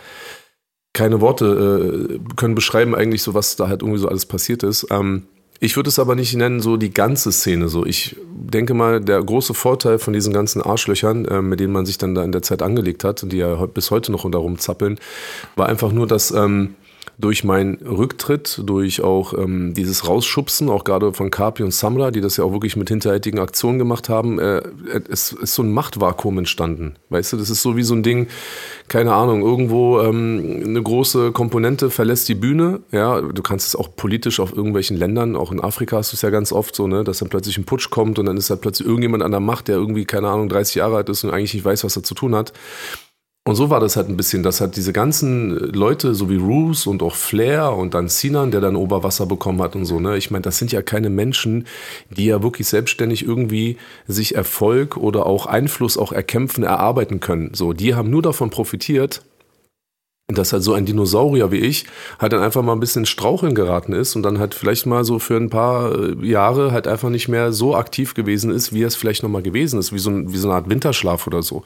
keine Worte äh, können beschreiben eigentlich so, was da halt irgendwie so alles passiert ist. Ähm, ich würde es aber nicht nennen, so die ganze Szene so. Ich denke mal, der große Vorteil von diesen ganzen Arschlöchern, äh, mit denen man sich dann da in der Zeit angelegt hat und die ja bis heute noch darum zappeln, war einfach nur, dass ähm, durch meinen Rücktritt, durch auch ähm, dieses Rausschubsen, auch gerade von Carpi und Samra, die das ja auch wirklich mit hinterhältigen Aktionen gemacht haben, äh, es ist so ein Machtvakuum entstanden. Weißt du, das ist so wie so ein Ding, keine Ahnung, irgendwo ähm, eine große Komponente verlässt die Bühne. Ja, du kannst es auch politisch auf irgendwelchen Ländern, auch in Afrika hast du es ja ganz oft so, ne, dass dann plötzlich ein Putsch kommt und dann ist da plötzlich irgendjemand an der Macht, der irgendwie, keine Ahnung, 30 Jahre alt ist und eigentlich nicht weiß, was er zu tun hat. Und so war das halt ein bisschen, dass halt diese ganzen Leute, so wie Roos und auch Flair und dann Sinan, der dann Oberwasser bekommen hat und so, ne? Ich meine, das sind ja keine Menschen, die ja wirklich selbstständig irgendwie sich Erfolg oder auch Einfluss auch erkämpfen, erarbeiten können. So, die haben nur davon profitiert, dass halt so ein Dinosaurier wie ich halt dann einfach mal ein bisschen Straucheln geraten ist und dann halt vielleicht mal so für ein paar äh, Jahre halt einfach nicht mehr so aktiv gewesen ist, wie es vielleicht nochmal gewesen ist, wie so, wie so eine Art Winterschlaf oder so.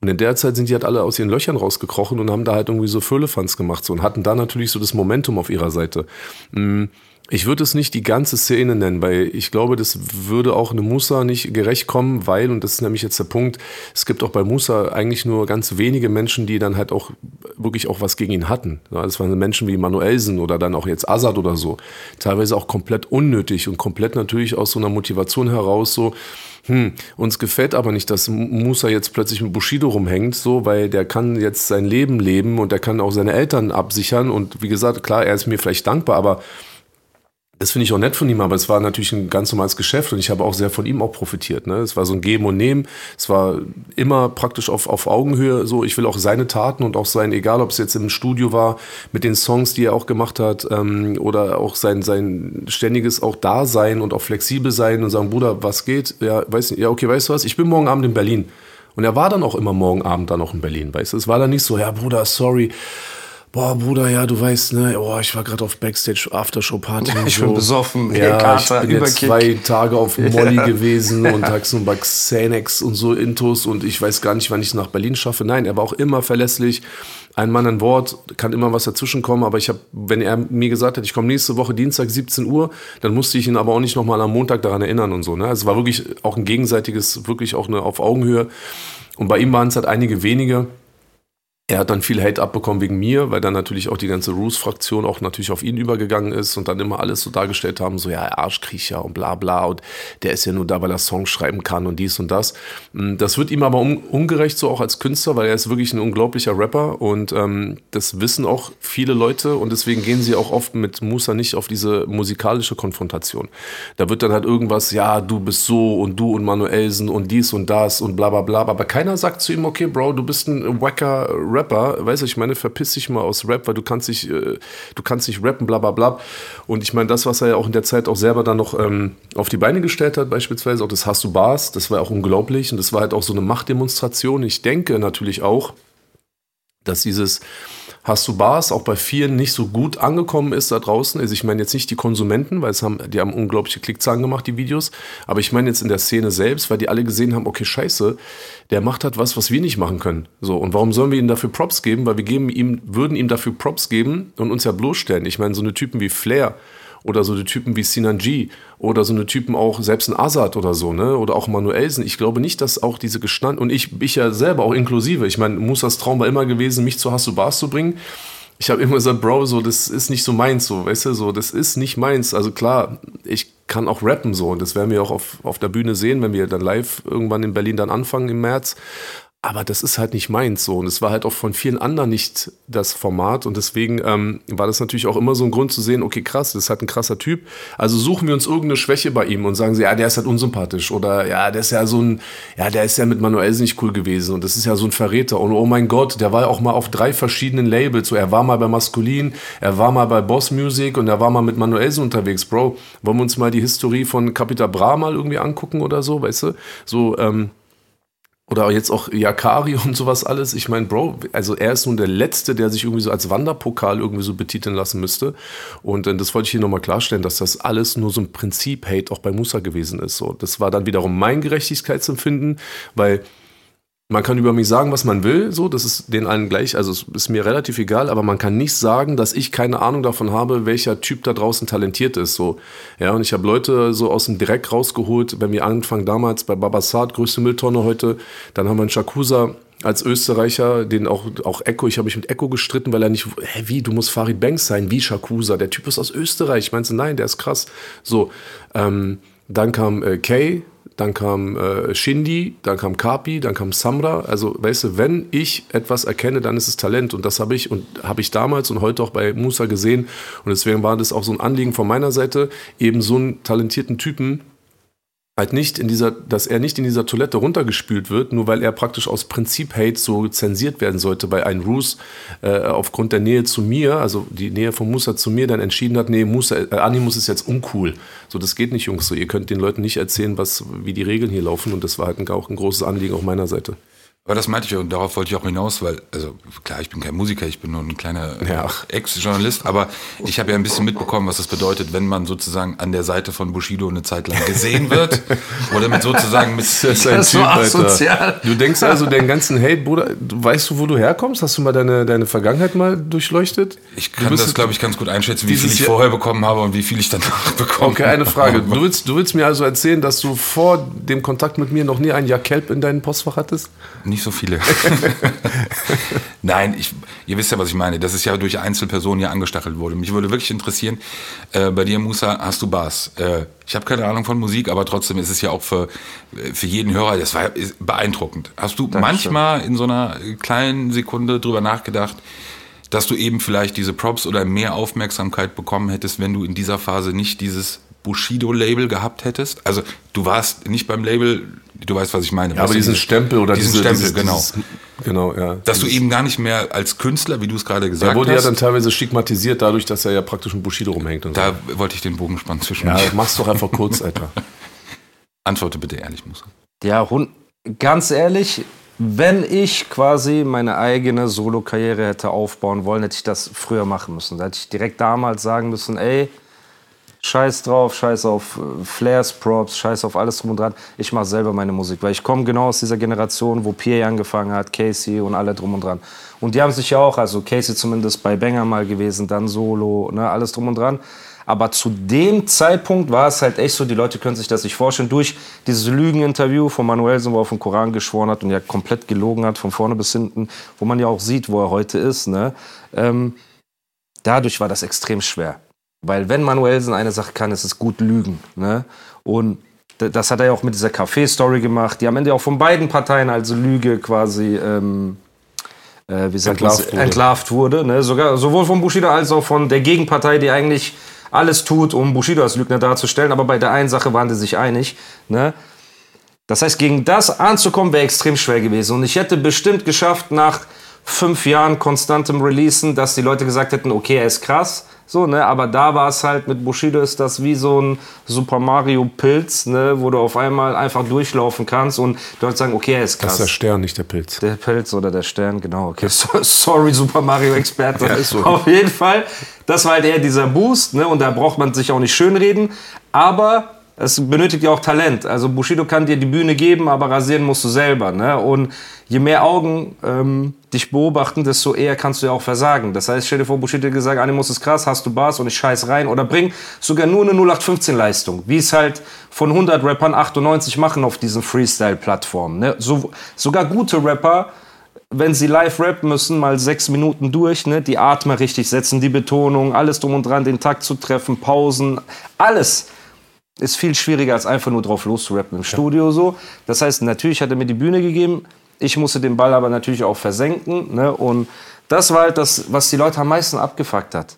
Und in der Zeit sind die halt alle aus ihren Löchern rausgekrochen und haben da halt irgendwie so Föhlefanz gemacht so und hatten da natürlich so das Momentum auf ihrer Seite. Mm, Ich würde es nicht die ganze Szene nennen, weil ich glaube, das würde auch eine Musa nicht gerecht kommen, weil, und das ist nämlich jetzt der Punkt, es gibt auch bei Musa eigentlich nur ganz wenige Menschen, die dann halt auch wirklich auch was gegen ihn hatten. Das waren Menschen wie Manuelsen oder dann auch jetzt Assad oder so. Teilweise auch komplett unnötig und komplett natürlich aus so einer Motivation heraus so, hm, uns gefällt aber nicht, dass Musa jetzt plötzlich mit Bushido rumhängt, so, weil der kann jetzt sein Leben leben und der kann auch seine Eltern absichern und wie gesagt, klar, er ist mir vielleicht dankbar, aber das finde ich auch nett von ihm, aber es war natürlich ein ganz normales Geschäft und ich habe auch sehr von ihm auch profitiert. Ne? Es war so ein Geben und Nehmen. Es war immer praktisch auf, auf Augenhöhe. So, ich will auch seine Taten und auch sein, egal ob es jetzt im Studio war, mit den Songs, die er auch gemacht hat, ähm, oder auch sein, sein ständiges auch Dasein und auch flexibel sein und sagen, Bruder, was geht? Ja, weiß nicht, ja, okay, weißt du was? Ich bin morgen Abend in Berlin. Und er war dann auch immer morgen Abend dann noch in Berlin, weißt du? Es war dann nicht so, ja, Bruder, sorry. Boah, Bruder, ja, du weißt, ne, oh, ich war gerade auf Backstage Aftershow Party. und Ich so. bin besoffen, ja, Kater, ich bin jetzt zwei Tage auf Molly gewesen und hab so bei Xanax und so Intos und ich weiß gar nicht, wann ich es nach Berlin schaffe. Nein, er war auch immer verlässlich ein Mann ein Wort, kann immer was dazwischen kommen, aber ich habe, wenn er mir gesagt hat, ich komme nächste Woche Dienstag 17 Uhr, dann musste ich ihn aber auch nicht nochmal am Montag daran erinnern und so. Ne? Also es war wirklich auch ein gegenseitiges, wirklich auch eine auf Augenhöhe. Und bei ihm waren es halt einige wenige. Er hat dann viel Hate abbekommen wegen mir, weil dann natürlich auch die ganze Roos-Fraktion auch natürlich auf ihn übergegangen ist und dann immer alles so dargestellt haben, so ja, Arschkriecher und bla bla und der ist ja nur da, weil er Songs schreiben kann und dies und das. Mm, das wird ihm aber un ungerecht so auch als Künstler, weil er ist wirklich ein unglaublicher Rapper und ähm, das wissen auch viele Leute und deswegen gehen sie auch oft mit Musa nicht auf diese musikalische Konfrontation. Da wird dann halt irgendwas, ja, du bist so und du und Manuelsen und dies und das und bla bla bla, aber keiner sagt zu ihm, okay, Bro, du bist ein wacker Rapper Rapper, weißt du, ich meine, verpiss dich mal aus Rap, weil du kannst nicht, äh, du kannst nicht rappen, bla bla bla. Und ich meine, das, was er ja auch in der Zeit auch selber dann noch ähm, auf die Beine gestellt hat, beispielsweise, auch das Hast du Bars, das war auch unglaublich und das war halt auch so eine Machtdemonstration. Ich denke natürlich auch, dass dieses Hast du Bars auch bei vielen nicht so gut angekommen ist da draußen. Also ich meine jetzt nicht die Konsumenten, weil es haben, die haben unglaubliche Klickzahlen gemacht, die Videos. Aber ich meine jetzt in der Szene selbst, weil die alle gesehen haben, okay, scheiße, der macht halt was, was wir nicht machen können. So, und warum sollen wir ihm dafür Props geben? Weil wir geben ihm, würden ihm dafür Props geben und uns ja bloßstellen. Ich meine, so eine Typen wie Flair, oder so die Typen wie Sinan G oder so eine Typen auch, selbst ein Azad oder so, ne? Oder auch Manuelsen. Ich glaube nicht, dass auch diese gestanden, und ich, ich ja selber auch inklusive, ich meine, Musas Traum war immer gewesen, mich zu Hasso Bars zu bringen. Ich habe immer gesagt, Bro, so, das ist nicht so meins, so, weißt du, so, das ist nicht meins. Also klar, ich kann auch rappen so und das werden wir auch auf, auf der Bühne sehen, wenn wir dann live irgendwann in Berlin dann anfangen im März. Aber das ist halt nicht meins so. Und es war halt auch von vielen anderen nicht das Format. Und deswegen ähm, war das natürlich auch immer so ein Grund zu sehen, okay, krass, das ist halt ein krasser Typ. Also suchen wir uns irgendeine Schwäche bei ihm und sagen sie, ja, der ist halt unsympathisch. Oder ja, der ist ja so ein, ja, der ist ja mit Manuelsen nicht cool gewesen. Und das ist ja so ein Verräter. Und oh mein Gott, der war auch mal auf drei verschiedenen Labels. So, er war mal bei Maskulin, er war mal bei Boss Music und er war mal mit Manuelsen unterwegs. Bro, wollen wir uns mal die Historie von Capita Bra mal irgendwie angucken oder so, weißt du? So, ähm, oder jetzt auch Yakari und sowas alles. Ich meine, Bro, also er ist nun der Letzte, der sich irgendwie so als Wanderpokal irgendwie so betiteln lassen müsste. Und äh, das wollte ich hier nochmal klarstellen, dass das alles nur so ein Prinzip-Hate auch bei Musa gewesen ist. So, das war dann wiederum mein Gerechtigkeitsempfinden, weil man kann über mich sagen, was man will, so, das ist den allen gleich, also es ist mir relativ egal, aber man kann nicht sagen, dass ich keine Ahnung davon habe, welcher Typ da draußen talentiert ist, so. Ja, und ich habe Leute so aus dem Direkt rausgeholt, wenn wir angefangen damals bei Babasat, größte Mülltonne heute, dann haben wir einen Shakusa als Österreicher, den auch, auch Echo, ich habe mich mit Echo gestritten, weil er nicht, hä, wie, du musst Farid Banks sein, wie Shakusa, der Typ ist aus Österreich, meinst du, nein, der ist krass, so, ähm, dann kam äh, Kay, dann kam äh, Shindy, dann kam Kapi, dann kam Samra. Also, weißt du, wenn ich etwas erkenne, dann ist es Talent. Und das habe ich und habe ich damals und heute auch bei Musa gesehen. Und deswegen war das auch so ein Anliegen von meiner Seite, eben so einen talentierten Typen halt nicht in dieser, dass er nicht in dieser Toilette runtergespült wird, nur weil er praktisch aus Prinzip Hate so zensiert werden sollte, weil ein Roos äh, aufgrund der Nähe zu mir, also die Nähe von Musa zu mir, dann entschieden hat, nee, Musa, äh, Animus ist jetzt uncool. So, das geht nicht, Jungs. So, ihr könnt den Leuten nicht erzählen, was, wie die Regeln hier laufen und das war halt ein, auch ein großes Anliegen auf meiner Seite. Aber das meinte ich und darauf wollte ich auch hinaus, weil, also klar, ich bin kein Musiker, ich bin nur ein kleiner ja. Ex-Journalist, aber ich habe ja ein bisschen mitbekommen, was das bedeutet, wenn man sozusagen an der Seite von Bushido eine Zeit lang gesehen wird. oder mit sozusagen mit. Das ist ein das typ. Du denkst also, den ganzen Hate, Bruder, weißt du, wo du herkommst? Hast du mal deine, deine Vergangenheit mal durchleuchtet? Ich kann das, glaube ich, ganz gut einschätzen, wie viel ich vorher bekommen habe und wie viel ich danach bekomme. Okay, eine Frage. Du willst, du willst mir also erzählen, dass du vor dem Kontakt mit mir noch nie ein Jahr Kelp in deinem Postfach hattest? Nicht so viele. Nein, ich, ihr wisst ja, was ich meine. Das ist ja durch Einzelpersonen ja angestachelt wurde. Mich würde wirklich interessieren, äh, bei dir, Musa, hast du Bass? Äh, ich habe keine Ahnung von Musik, aber trotzdem ist es ja auch für, für jeden Hörer, das war beeindruckend. Hast du Dankeschön. manchmal in so einer kleinen Sekunde drüber nachgedacht, dass du eben vielleicht diese Props oder mehr Aufmerksamkeit bekommen hättest, wenn du in dieser Phase nicht dieses Bushido-Label gehabt hättest? Also du warst nicht beim Label, du weißt, was ich meine. Ja, aber diesen Stempel oder diesen diese, Stempel, dieses, genau. Dieses, genau, ja. Dass du eben gar nicht mehr als Künstler, wie du es gerade gesagt hast. Er wurde ja dann teilweise stigmatisiert dadurch, dass er ja praktisch ein Bushido rumhängt. Und da so. wollte ich den Bogen spannen zwischen Ja, mach's doch einfach kurz, Alter. Antworte bitte ehrlich, Musa. Ja, ganz ehrlich, wenn ich quasi meine eigene Solo-Karriere hätte aufbauen wollen, hätte ich das früher machen müssen. Da hätte ich direkt damals sagen müssen, ey, Scheiß drauf, scheiß auf äh, Flares, Props, scheiß auf alles drum und dran. Ich mache selber meine Musik, weil ich komme genau aus dieser Generation, wo Pierre angefangen hat, Casey und alle drum und dran. Und die haben sich ja auch, also Casey zumindest bei Banger mal gewesen, dann Solo, ne, alles drum und dran. Aber zu dem Zeitpunkt war es halt echt so, die Leute können sich das nicht vorstellen, durch dieses Lügeninterview von Manuelsen, wo er auf den Koran geschworen hat und ja komplett gelogen hat, von vorne bis hinten, wo man ja auch sieht, wo er heute ist. Ne? Ähm, dadurch war das extrem schwer. Weil wenn Manuelsen eine Sache kann, ist es gut lügen. Ne? Und das hat er ja auch mit dieser Café-Story gemacht, die am Ende auch von beiden Parteien also Lüge quasi ähm, äh, wie sagt entlarvt wurde. Entlarvt wurde ne? Sogar, sowohl von Bushido als auch von der Gegenpartei, die eigentlich alles tut, um Bushido als Lügner darzustellen. Aber bei der einen Sache waren die sich einig. Ne? Das heißt, gegen das anzukommen wäre extrem schwer gewesen. Und ich hätte bestimmt geschafft, nach fünf Jahren konstantem Releasen, dass die Leute gesagt hätten, okay, er ist krass. So, ne, aber da war es halt mit Bushido ist das wie so ein Super Mario Pilz, ne, wo du auf einmal einfach durchlaufen kannst und du halt sagen, okay, er ist krass. Das ist der Stern, nicht der Pilz. Der Pilz oder der Stern, genau. Okay, sorry, Super Mario Experte. ja, so. Auf jeden Fall, das war halt eher dieser Boost, ne, und da braucht man sich auch nicht schönreden, aber es benötigt ja auch Talent. Also Bushido kann dir die Bühne geben, aber rasieren musst du selber. Ne? Und je mehr Augen ähm, dich beobachten, desto eher kannst du ja auch versagen. Das heißt, stell dir vor, Bushido hat gesagt, Animus ist krass, hast du Bars und ich scheiß rein. Oder bring sogar nur eine 0815-Leistung, wie es halt von 100 Rappern 98 machen auf diesen Freestyle-Plattformen. Ne? So, sogar gute Rapper wenn sie live rappen müssen, mal sechs Minuten durch, ne, die Atme richtig setzen, die Betonung, alles drum und dran, den Takt zu treffen, Pausen, alles ist viel schwieriger, als einfach nur drauf loszurappen im Studio so. Das heißt, natürlich hat er mir die Bühne gegeben, ich musste den Ball aber natürlich auch versenken. Ne? Und das war halt das, was die Leute am meisten abgefuckt hat.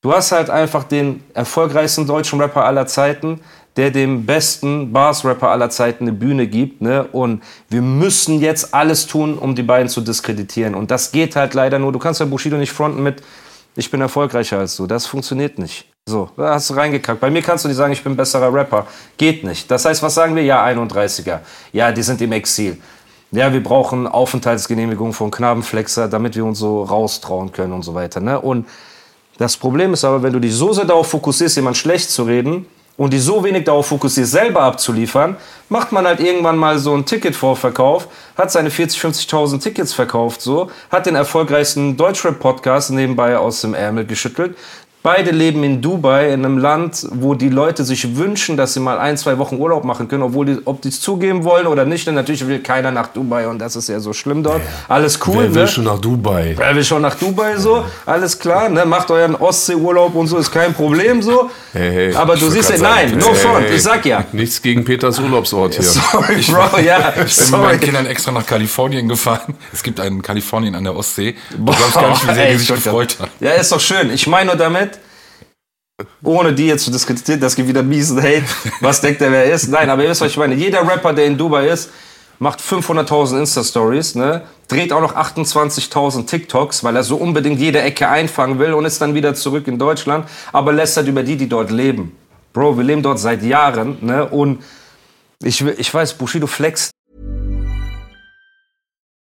Du hast halt einfach den erfolgreichsten deutschen Rapper aller Zeiten, der dem besten Bars-Rapper aller Zeiten eine Bühne gibt. Ne? Und wir müssen jetzt alles tun, um die beiden zu diskreditieren. Und das geht halt leider nur. Du kannst ja Bushido nicht fronten mit, ich bin erfolgreicher als du. Das funktioniert nicht. So, da hast du reingekackt. Bei mir kannst du nicht sagen, ich bin besserer Rapper. Geht nicht. Das heißt, was sagen wir? Ja, 31er. Ja, die sind im Exil. Ja, wir brauchen Aufenthaltsgenehmigung von Knabenflexer, damit wir uns so raustrauen können und so weiter. Ne? Und das Problem ist aber, wenn du dich so sehr darauf fokussierst, jemand schlecht zu reden und die so wenig darauf fokussierst, selber abzuliefern, macht man halt irgendwann mal so einen Ticketvorverkauf, hat seine 40, 50.000 Tickets verkauft, so, hat den erfolgreichsten Deutschrap-Podcast nebenbei aus dem Ärmel geschüttelt, Beide leben in Dubai, in einem Land, wo die Leute sich wünschen, dass sie mal ein, zwei Wochen Urlaub machen können, obwohl die, ob die es zugeben wollen oder nicht. Denn natürlich will keiner nach Dubai und das ist ja so schlimm dort. Alles cool. Wer will ne? schon nach Dubai? Wer will schon nach Dubai so? Alles klar, ne? Macht euren Ostseeurlaub und so, ist kein Problem so. Hey, hey, Aber du siehst ja, nein, no hey, front, ich sag ja. Nichts gegen Peters Urlaubsort hier. Sorry, Bro, ja. Ich bin mit meinen Kindern extra nach Kalifornien gefahren. Es gibt einen Kalifornien an der Ostsee. Du glaubst gar nicht, wie sehr die sich gefreut haben. Ja, ist doch schön. Ich meine nur damit, ohne die jetzt zu diskutieren, das gibt wieder miesen Hate, was denkt er, wer er ist. Nein, aber ihr wisst, was ich meine. Jeder Rapper, der in Dubai ist, macht 500.000 Insta-Stories, ne? dreht auch noch 28.000 TikToks, weil er so unbedingt jede Ecke einfangen will und ist dann wieder zurück in Deutschland, aber lästert über die, die dort leben. Bro, wir leben dort seit Jahren ne? und ich, ich weiß, Bushido flext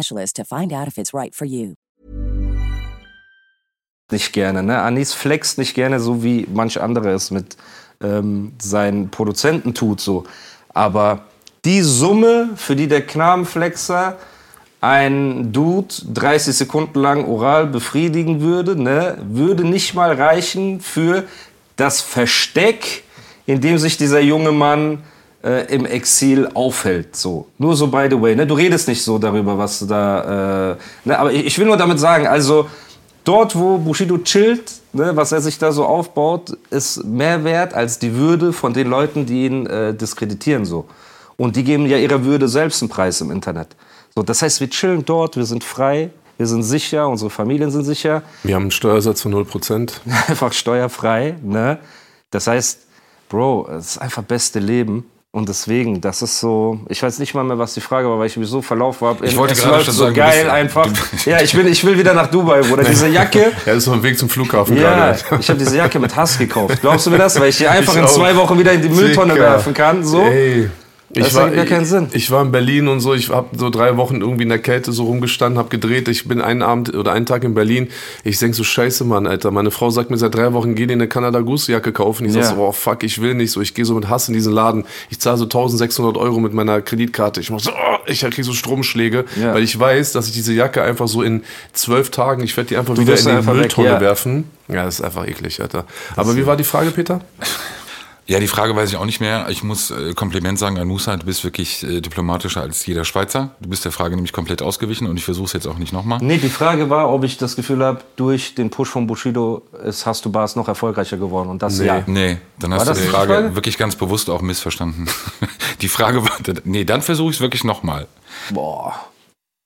specialist to find out if it's right for you. Nicht gerne, ne? Anis flext nicht gerne, so wie manch andere es mit ähm, seinen Produzenten tut, so. Aber die Summe, für die der Knabenflexer ein Dude 30 Sekunden lang oral befriedigen würde, ne, würde nicht mal reichen für das Versteck in dem sich dieser junge Mann äh, im Exil aufhält. So. Nur so by the way. Ne? Du redest nicht so darüber, was du da. Äh, ne? Aber ich, ich will nur damit sagen, also dort, wo Bushido chillt, ne, was er sich da so aufbaut, ist mehr wert als die Würde von den Leuten, die ihn äh, diskreditieren. So. Und die geben ja ihrer Würde selbst einen Preis im Internet. So, das heißt, wir chillen dort, wir sind frei, wir sind sicher, unsere Familien sind sicher. Wir haben einen Steuersatz von 0%. einfach steuerfrei. Ne? Das heißt, Bro, es ist einfach beste Leben. Und deswegen, das ist so, ich weiß nicht mal mehr, was die Frage war, weil ich mich so verlaufen habe. Ich wollte es gerade läuft schon so sagen, geil bist- einfach. Ja, ich will, ich will wieder nach Dubai, Bruder. Diese Jacke, Ja, das ist auf dem Weg zum Flughafen ja, gerade. ich habe diese Jacke mit Hass gekauft. Glaubst du mir das? Weil ich die einfach Ich in zwei Wochen wieder in die Mülltonne Dicker. werfen kann. So. Ey. Das Ich war, ergibt gar keinen Sinn. Ich, war in Berlin und so, ich habe so drei Wochen irgendwie in der Kälte so rumgestanden, habe gedreht. Ich bin einen Abend oder einen Tag in Berlin. Ich denk so, scheiße, Mann, Alter. Meine Frau sagt mir seit drei Wochen, geh dir eine Canada Goose Jacke kaufen. Ich sag Ja. so, oh fuck, ich will nicht so. Ich gehe so mit Hass in diesen Laden. Ich zahle so 1600 Euro mit meiner Kreditkarte. Ich mach so, oh, ich krieg so Stromschläge, Ja. weil ich weiß, dass ich diese Jacke einfach so in zwölf Tagen, ich werde die einfach Du wieder in die einfach weg, Mülltonne ja. werfen. Ja, das ist einfach eklig, Alter. Aber wie war die Frage, Peter? Ja, die Frage weiß ich auch nicht mehr. Ich muss äh, Kompliment sagen an Musa, du bist wirklich äh, diplomatischer als jeder Schweizer. Du bist der Frage nämlich komplett ausgewichen und ich versuche es jetzt auch nicht nochmal. Nee, die Frage war, ob ich das Gefühl habe, durch den Push von Bushido ist Hast du Bars noch erfolgreicher geworden. Und das ja. Nee, dann hast War du die Frage, Frage? wirklich ganz bewusst auch missverstanden. die Frage war, nee, dann versuche ich es wirklich nochmal. Boah.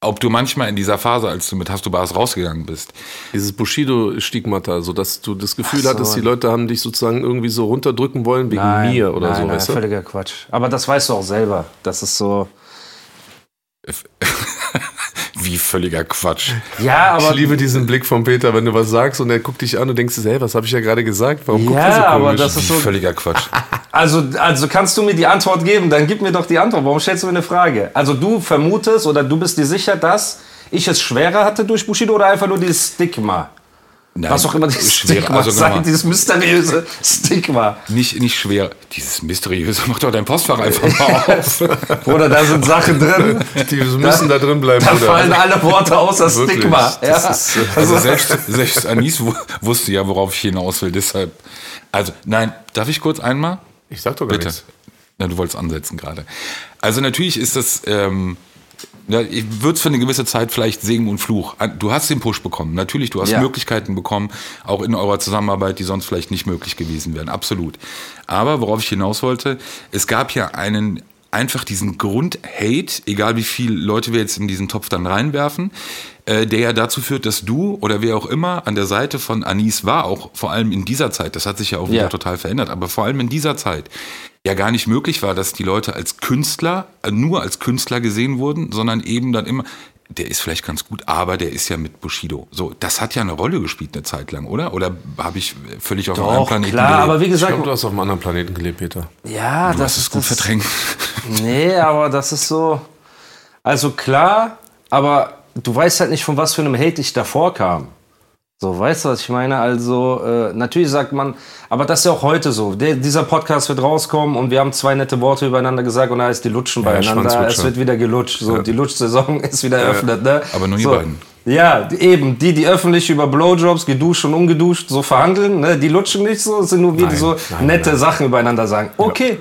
Ob du manchmal in dieser Phase, als du mit Hast du Bars rausgegangen bist, Dieses Bushido-Stigmata, so dass du das Gefühl so. hattest, die Leute haben dich sozusagen irgendwie so runterdrücken wollen wegen mir oder nein, so, nein, weißt du? völliger Quatsch. Aber das weißt du auch selber. Das ist so. wie völliger Quatsch. Ja, Ich aber. liebe diesen Blick von Peter, wenn du was sagst und er guckt dich an und denkst, hey, was habe ich ja gerade gesagt? Warum guckt Ja, er so aber komisch? das ist Wie so. völliger Quatsch. Also, also kannst du mir die Antwort geben? Dann gib mir doch die Antwort. Warum stellst du mir eine Frage? Also du vermutest oder du bist dir sicher, dass ich es schwerer hatte durch Bushido oder einfach nur dieses Stigma? Nein, Was auch immer dieses schwer, Stigma also sein, dieses mysteriöse Stigma. nicht, nicht schwer. Dieses mysteriöse, mach doch dein Postfach einfach mal auf. Bruder, da sind Sachen drin. Die müssen da drin bleiben, Da Bruder. fallen alle Worte außer Wirklich, Stigma. Ja. das ist, äh, Also selbst, selbst Anis wu- wusste ja, worauf ich hinaus will, deshalb. Also, nein, darf ich kurz einmal? Ich sag doch gar Bitte. nichts. Na, du wolltest ansetzen gerade. Also natürlich ist das, ähm, ja, wird es für eine gewisse Zeit vielleicht Segen und Fluch. Du hast den Push bekommen. Natürlich, du hast Ja. Möglichkeiten bekommen, auch in eurer Zusammenarbeit, die sonst vielleicht nicht möglich gewesen wären. Absolut. Aber worauf ich hinaus wollte, es gab ja einen einfach diesen Grund-Hate, egal wie viele Leute wir jetzt in diesen Topf dann reinwerfen, äh, der ja dazu führt, dass du oder wer auch immer an der Seite von Anis war, auch vor allem in dieser Zeit, das hat sich ja auch wieder Ja. total verändert, aber vor allem in dieser Zeit, ja gar nicht möglich war, dass die Leute als Künstler, äh, nur als Künstler gesehen wurden, sondern eben dann immer, der ist vielleicht ganz gut, aber der ist ja mit Bushido. So, das hat ja eine Rolle gespielt eine Zeit lang, oder? Oder habe ich völlig auf einem anderen Doch, Planeten klar, gelebt? aber wie Ich gesagt, glaube, du hast auf einem anderen Planeten gelebt, Peter. ja, du das hast es ist gut das, verdrängt. Nee, aber das ist so. Also klar, aber du weißt halt nicht, von was für einem Hate ich davor kam. So, weißt du, was ich meine? Also, äh, natürlich sagt man, aber das ist ja auch heute so. Der, dieser Podcast wird rauskommen und wir haben zwei nette Worte übereinander gesagt und da ist die Lutschen beieinander. Schwanzlutscher. Es wird wieder gelutscht. So, die Lutschsaison ist wieder eröffnet, ne? Aber nur ihr so. beiden. Ja, eben. Die, die öffentlich über Blowjobs, geduscht und ungeduscht, so verhandeln, ne? die lutschen nicht so, es sind nur wir, die so nette Sachen übereinander sagen. Okay,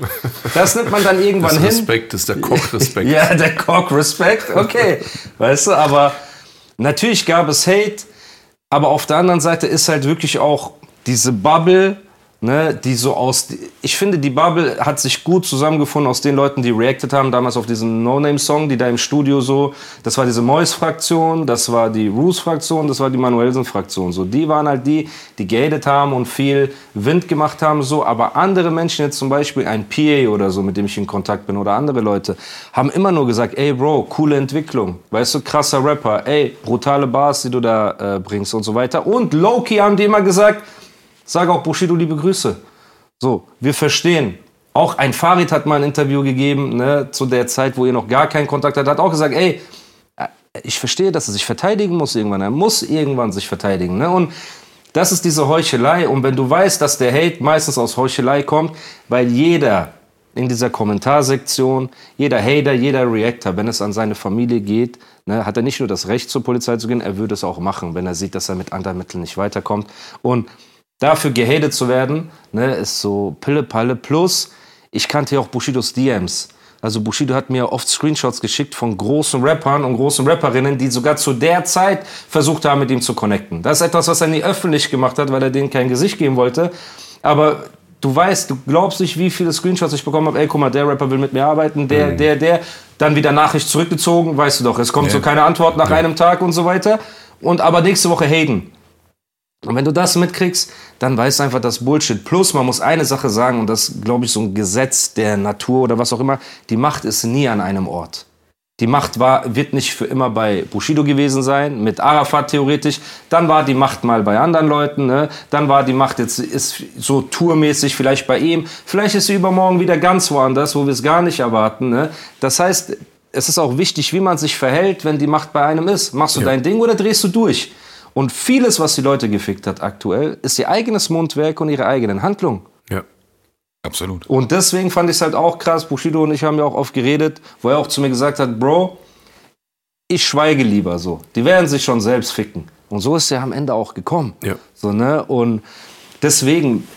das nimmt man dann irgendwann Das hin. Respekt, ist der Koch-Respekt. Ja, der Cock-Respekt, okay. weißt du, aber natürlich gab es Hate, aber auf der anderen Seite ist halt wirklich auch diese Bubble, ne, die so aus. Ich finde, die Bubble hat sich gut zusammengefunden aus den Leuten, die reacted haben damals auf diesen No-Name-Song, die da im Studio so. Das war diese Mois-Fraktion, das war die Roos-Fraktion, das war die Manuelsen-Fraktion. So, die waren halt die, die gehatet haben und viel Wind gemacht haben, so. Aber andere Menschen, jetzt zum Beispiel ein PA oder so, mit dem ich in Kontakt bin, oder andere Leute, haben immer nur gesagt, ey Bro, coole Entwicklung, weißt du, krasser Rapper, ey, brutale Bars, die du da äh, bringst und so weiter. Und Loki haben die immer gesagt, sag auch Bushido liebe Grüße. So, wir verstehen. Auch ein Farid hat mal ein Interview gegeben, ne, zu der Zeit, wo ihr noch gar keinen Kontakt hattet, hat auch gesagt, ey, äh, ich verstehe, dass er sich verteidigen muss irgendwann. Er muss irgendwann sich verteidigen. Ne? Und das ist diese Heuchelei. Und wenn du weißt, dass der Hate meistens aus Heuchelei kommt, weil jeder in dieser Kommentarsektion, jeder Hater, jeder Reactor, wenn es an seine Familie geht, ne, hat er nicht nur das Recht zur Polizei zu gehen, er würde es auch machen, wenn er sieht, dass er mit anderen Mitteln nicht weiterkommt. Und dafür gehatet zu werden, ne, ist so Pille-Palle. Plus, ich kannte ja auch Bushidos DMs. Also Bushido hat mir oft Screenshots geschickt von großen Rappern und großen Rapperinnen, die sogar zu der Zeit versucht haben, mit ihm zu connecten. Das ist etwas, was er nie öffentlich gemacht hat, weil er denen kein Gesicht geben wollte. Aber du weißt, du glaubst nicht, wie viele Screenshots ich bekommen habe. Ey, guck mal, der Rapper will mit mir arbeiten, der, Mhm. der, der. Dann wieder Nachricht zurückgezogen, weißt du doch. Es kommt so keine Antwort nach einem Tag und so weiter. Und aber nächste Woche Hayden. Und wenn du das mitkriegst, dann weißt du einfach, das Bullshit. Plus, man muss eine Sache sagen, und das glaube ich so ein Gesetz der Natur oder was auch immer, die Macht ist nie an einem Ort. Die Macht war, wird nicht für immer bei Bushido gewesen sein, mit Arafat theoretisch. Dann war die Macht mal bei anderen Leuten. Ne? Dann war die Macht jetzt ist so tourmäßig vielleicht bei ihm. Vielleicht ist sie übermorgen wieder ganz woanders, wo wir es gar nicht erwarten. Ne? Das heißt, es ist auch wichtig, wie man sich verhält, wenn die Macht bei einem ist. Machst du dein Ding oder drehst du durch? Und vieles, was die Leute gefickt hat aktuell, ist ihr eigenes Mundwerk und ihre eigenen Handlungen. Ja. Absolut. Und deswegen fand ich es halt auch krass. Bushido und ich haben ja auch oft geredet, wo er auch zu mir gesagt hat, Bro, ich schweige lieber so. Die werden sich schon selbst ficken. Und so ist er am Ende auch gekommen. Ja. So, ne? Und deswegen,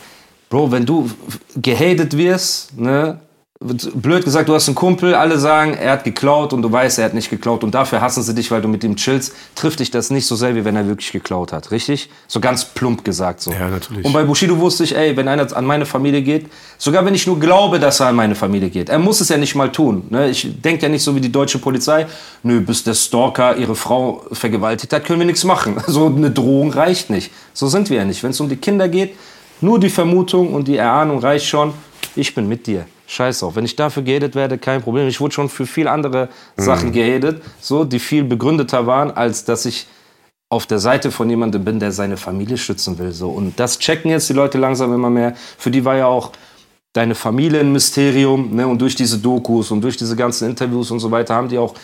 Bro, wenn du gehatet wirst, ne? Blöd gesagt, du hast einen Kumpel, alle sagen, er hat geklaut und du weißt, er hat nicht geklaut und dafür hassen sie dich, weil du mit ihm chillst, trifft dich das nicht so sehr, wie wenn er wirklich geklaut hat, richtig? So ganz plump gesagt so. Ja, natürlich. Und bei Bushido wusste ich, ey, wenn einer an meine Familie geht, sogar wenn ich nur glaube, dass er an meine Familie geht, er muss es ja nicht mal tun. Ne? Ich denke ja nicht so wie die deutsche Polizei, nö, bis der Stalker ihre Frau vergewaltigt hat, können wir nichts machen. So eine Drohung reicht nicht. So sind wir ja nicht. Wenn es um die Kinder geht, nur die Vermutung und die Erahnung reicht schon, ich bin mit dir. Scheiß auf. Wenn ich dafür gehatet werde, kein Problem. Ich wurde schon für viel andere Sachen gehatet, so, die viel begründeter waren, als dass ich auf der Seite von jemandem bin, der seine Familie schützen will. So. Und das checken jetzt die Leute langsam immer mehr. Für die war ja auch deine Familie ein Mysterium. Ne? Und durch diese Dokus und durch diese ganzen Interviews und so weiter haben die auch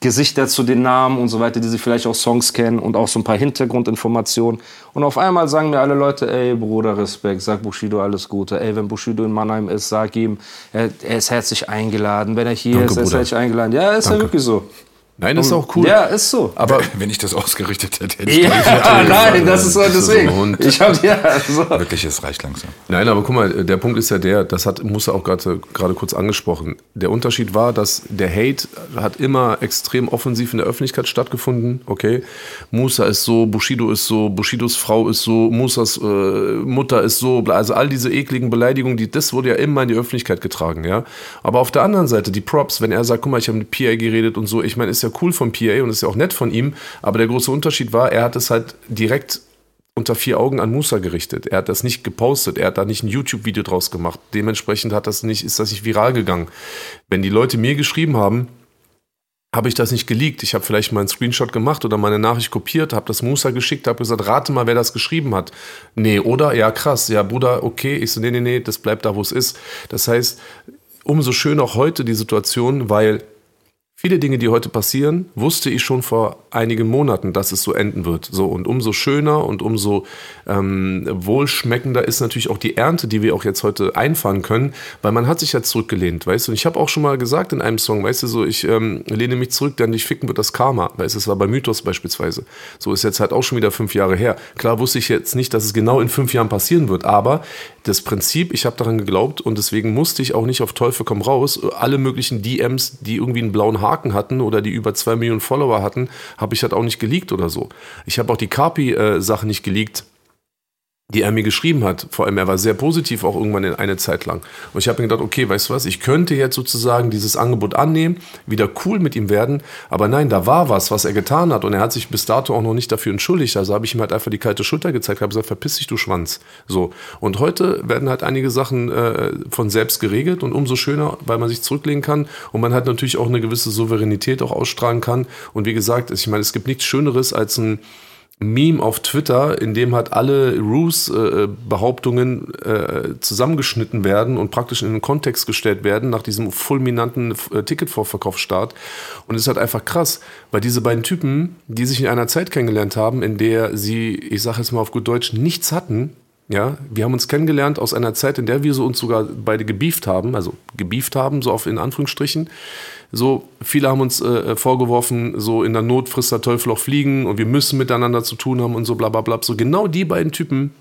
Gesichter zu den Namen und so weiter, die sie vielleicht auch Songs kennen und auch so ein paar Hintergrundinformationen. Und auf einmal sagen mir alle Leute, ey Bruder, Respekt, sag Bushido alles Gute. Ey, wenn Bushido in Mannheim ist, sag ihm, er, er ist herzlich eingeladen. Wenn er hier Danke, ist, er ist Bruder. herzlich eingeladen. Ja, ist ja Danke. wirklich so. Nein, das ist auch cool. Ja, ist so. Aber Wenn ich das ausgerichtet hätte, hätte ich Ja, gleich nein, das ist so, so deswegen. Hund. Ich hab, ja, so. Wirklich, es reicht langsam. Nein, aber guck mal, der Punkt ist ja der, das hat Musa auch gerade gerade kurz angesprochen. Der Unterschied war, dass der Hate hat immer extrem offensiv in der Öffentlichkeit stattgefunden, okay? Musa ist so, Bushido ist so, Bushidos Frau ist so, Musas äh, Mutter ist so, also all diese ekligen Beleidigungen, die, das wurde ja immer in die Öffentlichkeit getragen, ja? Aber auf der anderen Seite, die Props, wenn er sagt, guck mal, ich habe mit PA geredet und so, ich meine, ist ja cool von PA und ist ja auch nett von ihm, aber der große Unterschied war, er hat es halt direkt unter vier Augen an Musa gerichtet. Er hat das nicht gepostet, er hat da nicht ein YouTube-Video draus gemacht. Dementsprechend hat das nicht, ist das nicht viral gegangen. Wenn die Leute mir geschrieben haben, habe ich das nicht geleakt. Ich habe vielleicht mal einen Screenshot gemacht oder meine Nachricht kopiert, habe das Musa geschickt, habe gesagt, rate mal, wer das geschrieben hat. Nee, oder? Ja, krass. Ja, Bruder, okay. Ich so, nee, nee, nee, das bleibt da, wo es ist. Das heißt, umso schöner auch heute die Situation, weil Viele Dinge, die heute passieren, wusste ich schon vor einigen Monaten, dass es so enden wird. So und umso schöner und umso ähm, wohlschmeckender ist natürlich auch die Ernte, die wir auch jetzt heute einfahren können, weil man hat sich ja zurückgelehnt, weißt du. Und ich habe auch schon mal gesagt in einem Song, weißt du, so ich ähm, lehne mich zurück, denn dich ficken wird das Karma. Weißt du, es war bei Mythos beispielsweise. So ist jetzt halt auch schon wieder fünf Jahre her. Klar wusste ich jetzt nicht, dass es genau in fünf Jahren passieren wird, aber das Prinzip, ich habe daran geglaubt und deswegen musste ich auch nicht auf Teufel komm raus alle möglichen DMs, die irgendwie einen blauen Haken hatten oder die über zwei Millionen Follower hatten, habe ich halt auch nicht geleakt oder so. Ich habe auch die Carpi-Sache nicht geleakt die er mir geschrieben hat. Vor allem, er war sehr positiv auch irgendwann in eine Zeit lang. Und ich habe mir gedacht, okay, weißt du was, ich könnte jetzt sozusagen dieses Angebot annehmen, wieder cool mit ihm werden. Aber nein, da war was, was er getan hat. Und er hat sich bis dato auch noch nicht dafür entschuldigt. Also habe ich ihm halt einfach die kalte Schulter gezeigt, habe gesagt, verpiss dich, du Schwanz. So. Und heute werden halt einige Sachen äh, von selbst geregelt und umso schöner, weil man sich zurücklegen kann und man halt natürlich auch eine gewisse Souveränität auch ausstrahlen kann. Und wie gesagt, ich meine, es gibt nichts Schöneres als ein Meme auf Twitter, in dem halt alle Roos-Behauptungen äh, zusammengeschnitten werden und praktisch in den Kontext gestellt werden nach diesem fulminanten äh, Ticketvorverkaufsstart. Und es ist halt einfach krass, weil diese beiden Typen, die sich in einer Zeit kennengelernt haben, in der sie, ich sage jetzt mal auf gut Deutsch, nichts hatten, ja, wir haben uns kennengelernt aus einer Zeit, in der wir so uns sogar beide gebieft haben, also gebieft haben, so auf in Anführungsstrichen. So, viele haben uns äh, vorgeworfen, so in der Not frisst der Teufel auch fliegen und wir müssen miteinander zu tun haben und so bla bla bla. So genau die beiden Typen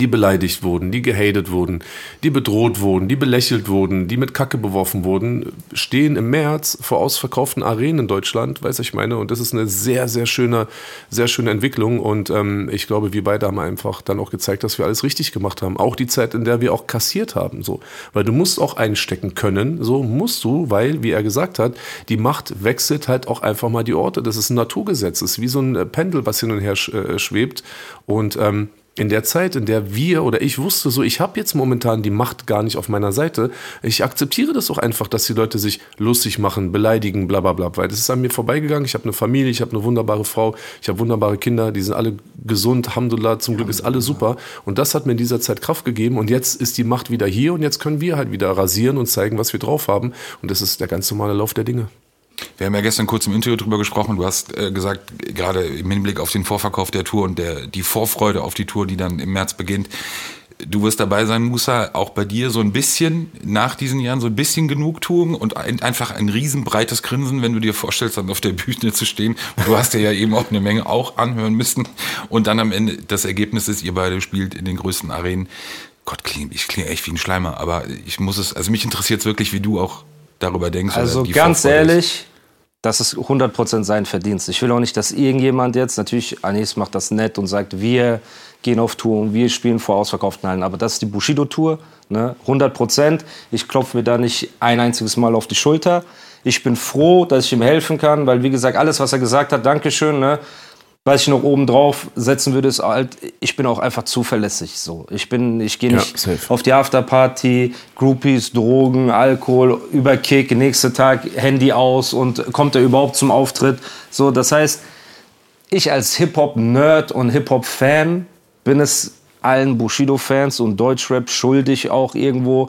die beleidigt wurden, die gehatet wurden, die bedroht wurden, die belächelt wurden, die mit Kacke beworfen wurden, stehen im März vor ausverkauften Arenen in Deutschland, weiß ich meine. Und das ist eine sehr, sehr schöne, sehr schöne Entwicklung. Und ähm, ich glaube, wir beide haben einfach dann auch gezeigt, dass wir alles richtig gemacht haben. Auch die Zeit, in der wir auch kassiert haben, so. Weil du musst auch einstecken können, so musst du, weil, wie er gesagt hat, die Macht wechselt halt auch einfach mal die Orte. Das ist ein Naturgesetz, das ist wie so ein Pendel, was hin und her äh, schwebt. Und ähm, in der Zeit, in der wir oder ich wusste, so ich habe jetzt momentan die Macht gar nicht auf meiner Seite, ich akzeptiere das auch einfach, dass die Leute sich lustig machen, beleidigen, bla bla bla, weil das ist an mir vorbeigegangen. Ich habe eine Familie, ich habe eine wunderbare Frau, ich habe wunderbare Kinder, die sind alle gesund, Alhamdulillah, zum Glück ist alles super. Und das hat mir in dieser Zeit Kraft gegeben und jetzt ist die Macht wieder hier und jetzt können wir halt wieder rasieren und zeigen, was wir drauf haben. Und das ist der ganz normale Lauf der Dinge. Wir haben ja gestern kurz im Interview drüber gesprochen. Du hast äh, gesagt, gerade im Hinblick auf den Vorverkauf der Tour und der, die Vorfreude auf die Tour, die dann im März beginnt. Du wirst dabei sein, Musa, auch bei dir so ein bisschen nach diesen Jahren so ein bisschen Genugtuung und ein, einfach ein riesenbreites Grinsen, wenn du dir vorstellst, dann auf der Bühne zu stehen. Und du hast dir ja eben auch eine Menge auch anhören müssen. Und dann am Ende das Ergebnis ist, ihr beide spielt in den größten Arenen. Gott, ich klinge echt wie ein Schleimer, aber ich muss es, also mich interessiert es wirklich, wie du auch darüber denkst. Also ganz ehrlich, das ist 100% sein Verdienst. Ich will auch nicht, dass irgendjemand jetzt, natürlich, Anis macht das nett und sagt, wir gehen auf Tour und wir spielen vor ausverkauften Hallen. Aber das ist die Bushido-Tour, ne? 100%. Ich klopfe mir da nicht ein einziges Mal auf die Schulter. Ich bin froh, dass ich ihm helfen kann, weil, wie gesagt, alles, was er gesagt hat, Dankeschön, ne? Was ich noch oben drauf setzen würde, ist halt, ich bin auch einfach zuverlässig. So. Ich, bin, ich gehe nicht ja, auf die Afterparty, Groupies, Drogen, Alkohol, Überkick, nächsten Tag Handy aus und kommt er überhaupt zum Auftritt. So, das heißt, ich als Hip-Hop-Nerd und Hip-Hop-Fan bin es allen Bushido-Fans und Deutschrap schuldig, auch irgendwo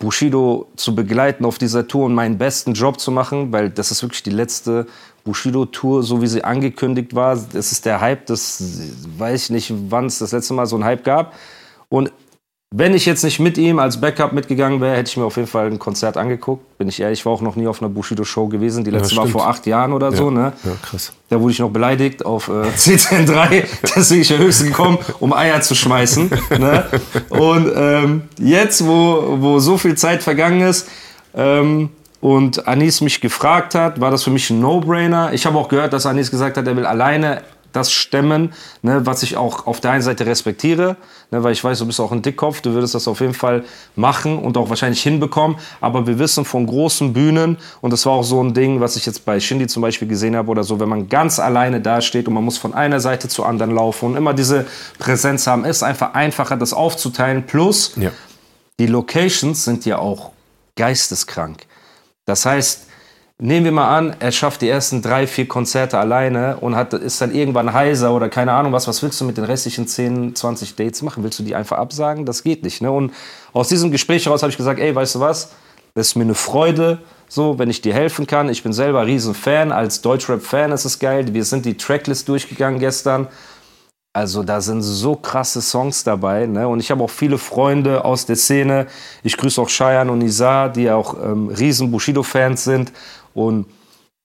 Bushido zu begleiten auf dieser Tour und meinen besten Job zu machen, weil das ist wirklich die letzte Bushido-Tour, so wie sie angekündigt war. Das ist der Hype, das weiß ich nicht, wann es das letzte Mal so einen Hype gab. Und wenn ich jetzt nicht mit ihm als Backup mitgegangen wäre, hätte ich mir auf jeden Fall ein Konzert angeguckt. Bin ich ehrlich, ich war auch noch nie auf einer Bushido-Show gewesen. Die letzte ja, war vor acht Jahren oder ja. so. Ne? Ja, krass. Da wurde ich noch beleidigt auf äh, CCN3. Deswegen ich ja höchstens gekommen, um Eier zu schmeißen. Ne? Und ähm, jetzt, wo, wo so viel Zeit vergangen ist, ähm, und Anis mich gefragt hat, war das für mich ein No-Brainer. Ich habe auch gehört, dass Anis gesagt hat, er will alleine das stemmen, ne, was ich auch auf der einen Seite respektiere, ne, weil ich weiß, du bist auch ein Dickkopf, du würdest das auf jeden Fall machen und auch wahrscheinlich hinbekommen. Aber wir wissen von großen Bühnen, und das war auch so ein Ding, was ich jetzt bei Shindy zum Beispiel gesehen habe oder so, wenn man ganz alleine dasteht und man muss von einer Seite zur anderen laufen und immer diese Präsenz haben, ist einfach einfacher, das aufzuteilen. Plus, ja. die Locations sind ja auch geisteskrank. Das heißt, nehmen wir mal an, er schafft die ersten drei, vier Konzerte alleine und hat, ist dann irgendwann heiser oder keine Ahnung was. Was willst du mit den restlichen 10, 20 Dates machen? Willst du die einfach absagen? Das geht nicht. Ne? Und aus diesem Gespräch heraus habe ich gesagt, ey, weißt du was? Das ist mir eine Freude, so, wenn ich dir helfen kann. Ich bin selber riesen Fan. Als Deutschrap-Fan ist es geil. Wir sind die Tracklist durchgegangen gestern. Also da sind so krasse Songs dabei. Ne? Und ich habe auch viele Freunde aus der Szene. Ich grüße auch Cheyenne und Isar, die auch ähm, riesen Bushido-Fans sind. Und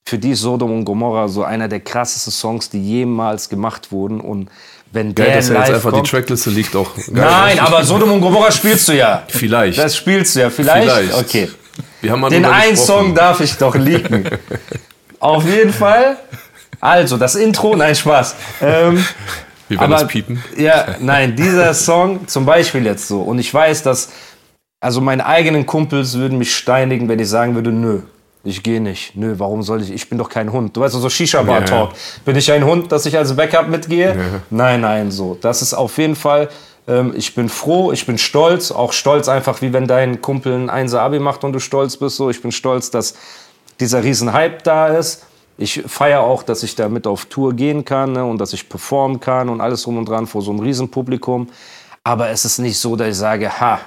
für die ist Sodom und Gomorra so einer der krassesten Songs, die jemals gemacht wurden. Und wenn Geil, der dass er jetzt einfach kommt, die Trackliste liegt auch. Geil, Nein, aber Sodom und Gomorra spielst du ja. Vielleicht. Das spielst du ja. Vielleicht? Vielleicht. Okay. Wir haben Den einen gesprochen. Song darf ich doch leaken. Auf jeden Fall. Also, das Intro, nein, Spaß. Ähm, Wir werden aber, das piepen. Ja, nein, dieser Song zum Beispiel jetzt so. Und ich weiß, dass, also meine eigenen Kumpels würden mich steinigen, wenn ich sagen würde, nö, ich gehe nicht. Nö, warum soll ich? Ich bin doch kein Hund. Du weißt so Shisha-Bar-Talk. Ja, Bin ich ein Hund, dass ich als Backup mitgehe? Nein, nein, so. Das ist auf jeden Fall, ähm, ich bin froh, ich bin stolz. Auch stolz einfach, wie wenn dein Kumpel ein Einser Abi macht und du stolz bist. So, ich bin stolz, dass dieser riesen Hype da ist. Ich feiere auch, dass ich damit auf Tour gehen kann ne, und dass ich performen kann und alles drum und dran vor so einem Riesenpublikum. Aber es ist nicht so, dass ich sage, ha,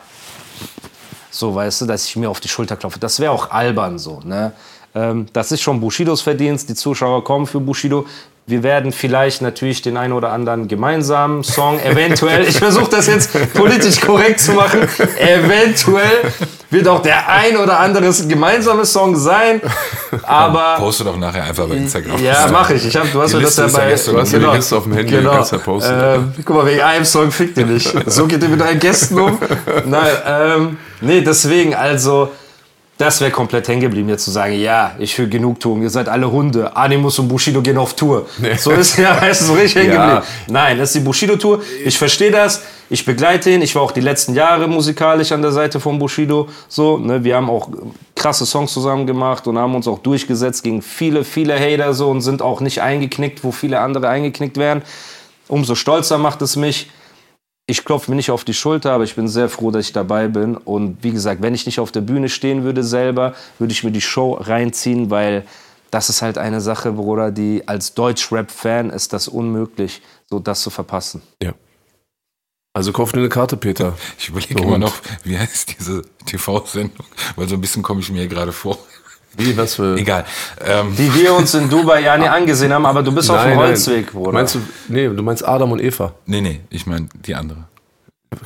so weißt du, dass ich mir auf die Schulter klopfe. Das wäre auch albern so. Ne? Ähm, das ist schon Bushidos Verdienst. Die Zuschauer kommen für Bushido. Wir werden vielleicht natürlich den einen oder anderen gemeinsamen Song, eventuell, ich versuche das jetzt politisch korrekt zu machen, eventuell wird auch der ein oder andere gemeinsame Song sein. Aber Poste doch nachher einfach bei Instagram. ja, mache ich. ich hab, du hast Die mir das Liste ja ist ja Du hast ja die Liste auf dem Handy, genau. kannst ja posten. Ähm, guck mal, wegen einem Song fickt ihr nicht. So geht ihr mit euren Gästen um. Nein, ähm, nee, deswegen, also, das wäre komplett hängen geblieben, jetzt zu sagen, ja, ich will Genugtuung, ihr seid alle Hunde, Animus und Bushido gehen auf Tour. So ist ja, so richtig hängen Ja. geblieben. Nein, das ist die Bushido-Tour. Ich verstehe das. Ich begleite ihn. Ich war auch die letzten Jahre musikalisch an der Seite von Bushido. So, ne, wir haben auch krasse Songs zusammen gemacht und haben uns auch durchgesetzt gegen viele, viele Hater so und sind auch nicht eingeknickt, wo viele andere eingeknickt werden. Umso stolzer macht es mich. Ich klopfe mir nicht auf die Schulter, aber ich bin sehr froh, dass ich dabei bin. Und wie gesagt, wenn ich nicht auf der Bühne stehen würde selber, würde ich mir die Show reinziehen, weil das ist halt eine Sache, Bruder, die als Deutsch-Rap-Fan ist das unmöglich, so das zu verpassen. Ja. Also kauf dir eine Karte, Peter. Ich überlege immer noch, wie heißt diese TV-Sendung? Weil so ein bisschen komme ich mir hier gerade vor. Wie, was für... Egal. Ähm, Die wir uns in Dubai ja nie angesehen haben, aber du bist auf dem Nein, nein. Holzweg, Bruder. Meinst du, nee, du meinst Adam und Eva. nee, nee, ich meine die andere.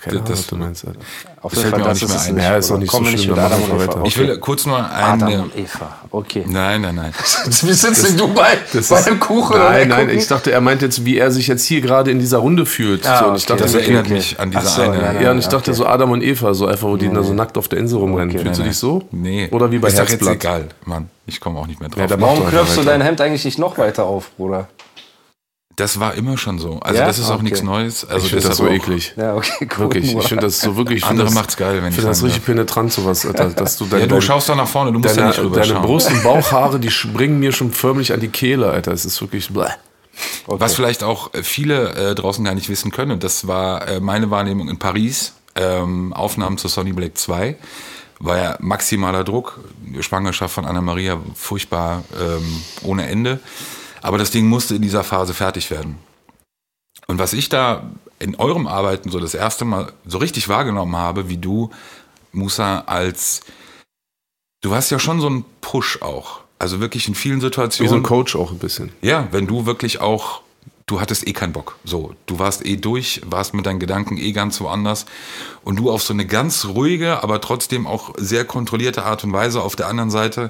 Keine Ahnung, Das- was du meinst, Alter. auf das fällt mir auch nicht mehr ein. Ja, ist doch nicht Kommen so wir nicht schlimm, mit Adam und Eva. Ich will kurz nur Adam eine. und Eva, okay. Nein, nein, nein. Wir sitzen in Dubai Das bei ist- einem Kuchen Nein, nein, ich dachte, er meint jetzt, wie er sich jetzt hier gerade in dieser Runde fühlt. Ah, so, und ich okay. dachte, Das erinnert okay. mich an diese so, eine. ja, Ja, und ich dachte okay. so Adam und Eva, so einfach, wo die da so nackt auf der Insel rumrennen. Okay. Fühlst du dich so? Nee. Oder wie bei ist Herzblatt? egal, Mann. Ich komme auch nicht mehr drauf. Ja, Warum klopfst du dein Hemd eigentlich nicht noch weiter auf, Bruder? Das war immer schon so. Also Ja? das ist auch Okay. nichts Neues. Also Ich finde das so eklig. Ja, okay, cool. Wirklich, ich finde das so wirklich. Andere das, macht's geil, wenn ich ich finde das richtig penetrant, sowas, Alter. Dass du dein, Ja, du dein- schaust da nach vorne, du musst ja deine, nicht rüber deine schauen. Brust- und Bauchhaare, die springen mir schon förmlich an die Kehle, Alter. Es ist wirklich. Bläh. Was vielleicht auch äh, viele äh, draußen gar nicht wissen können, und das war äh, meine Wahrnehmung in Paris, ähm, Aufnahmen zu Sonny Black 2, war ja maximaler Druck, Schwangerschaft von Anna-Maria furchtbar ähm, ohne Ende. Aber das Ding musste in dieser Phase fertig werden. Und was ich da in eurem Arbeiten so das erste Mal so richtig wahrgenommen habe, wie du, Musa, als du hast ja schon so einen Push auch. Also wirklich in vielen Wie Situationen. so ein Coach auch ein bisschen. Ja, wenn du wirklich auch, du hattest eh keinen Bock. So, du warst eh durch, warst mit deinen Gedanken eh ganz woanders und du auf so eine ganz ruhige, aber trotzdem auch sehr kontrollierte Art und Weise auf der anderen Seite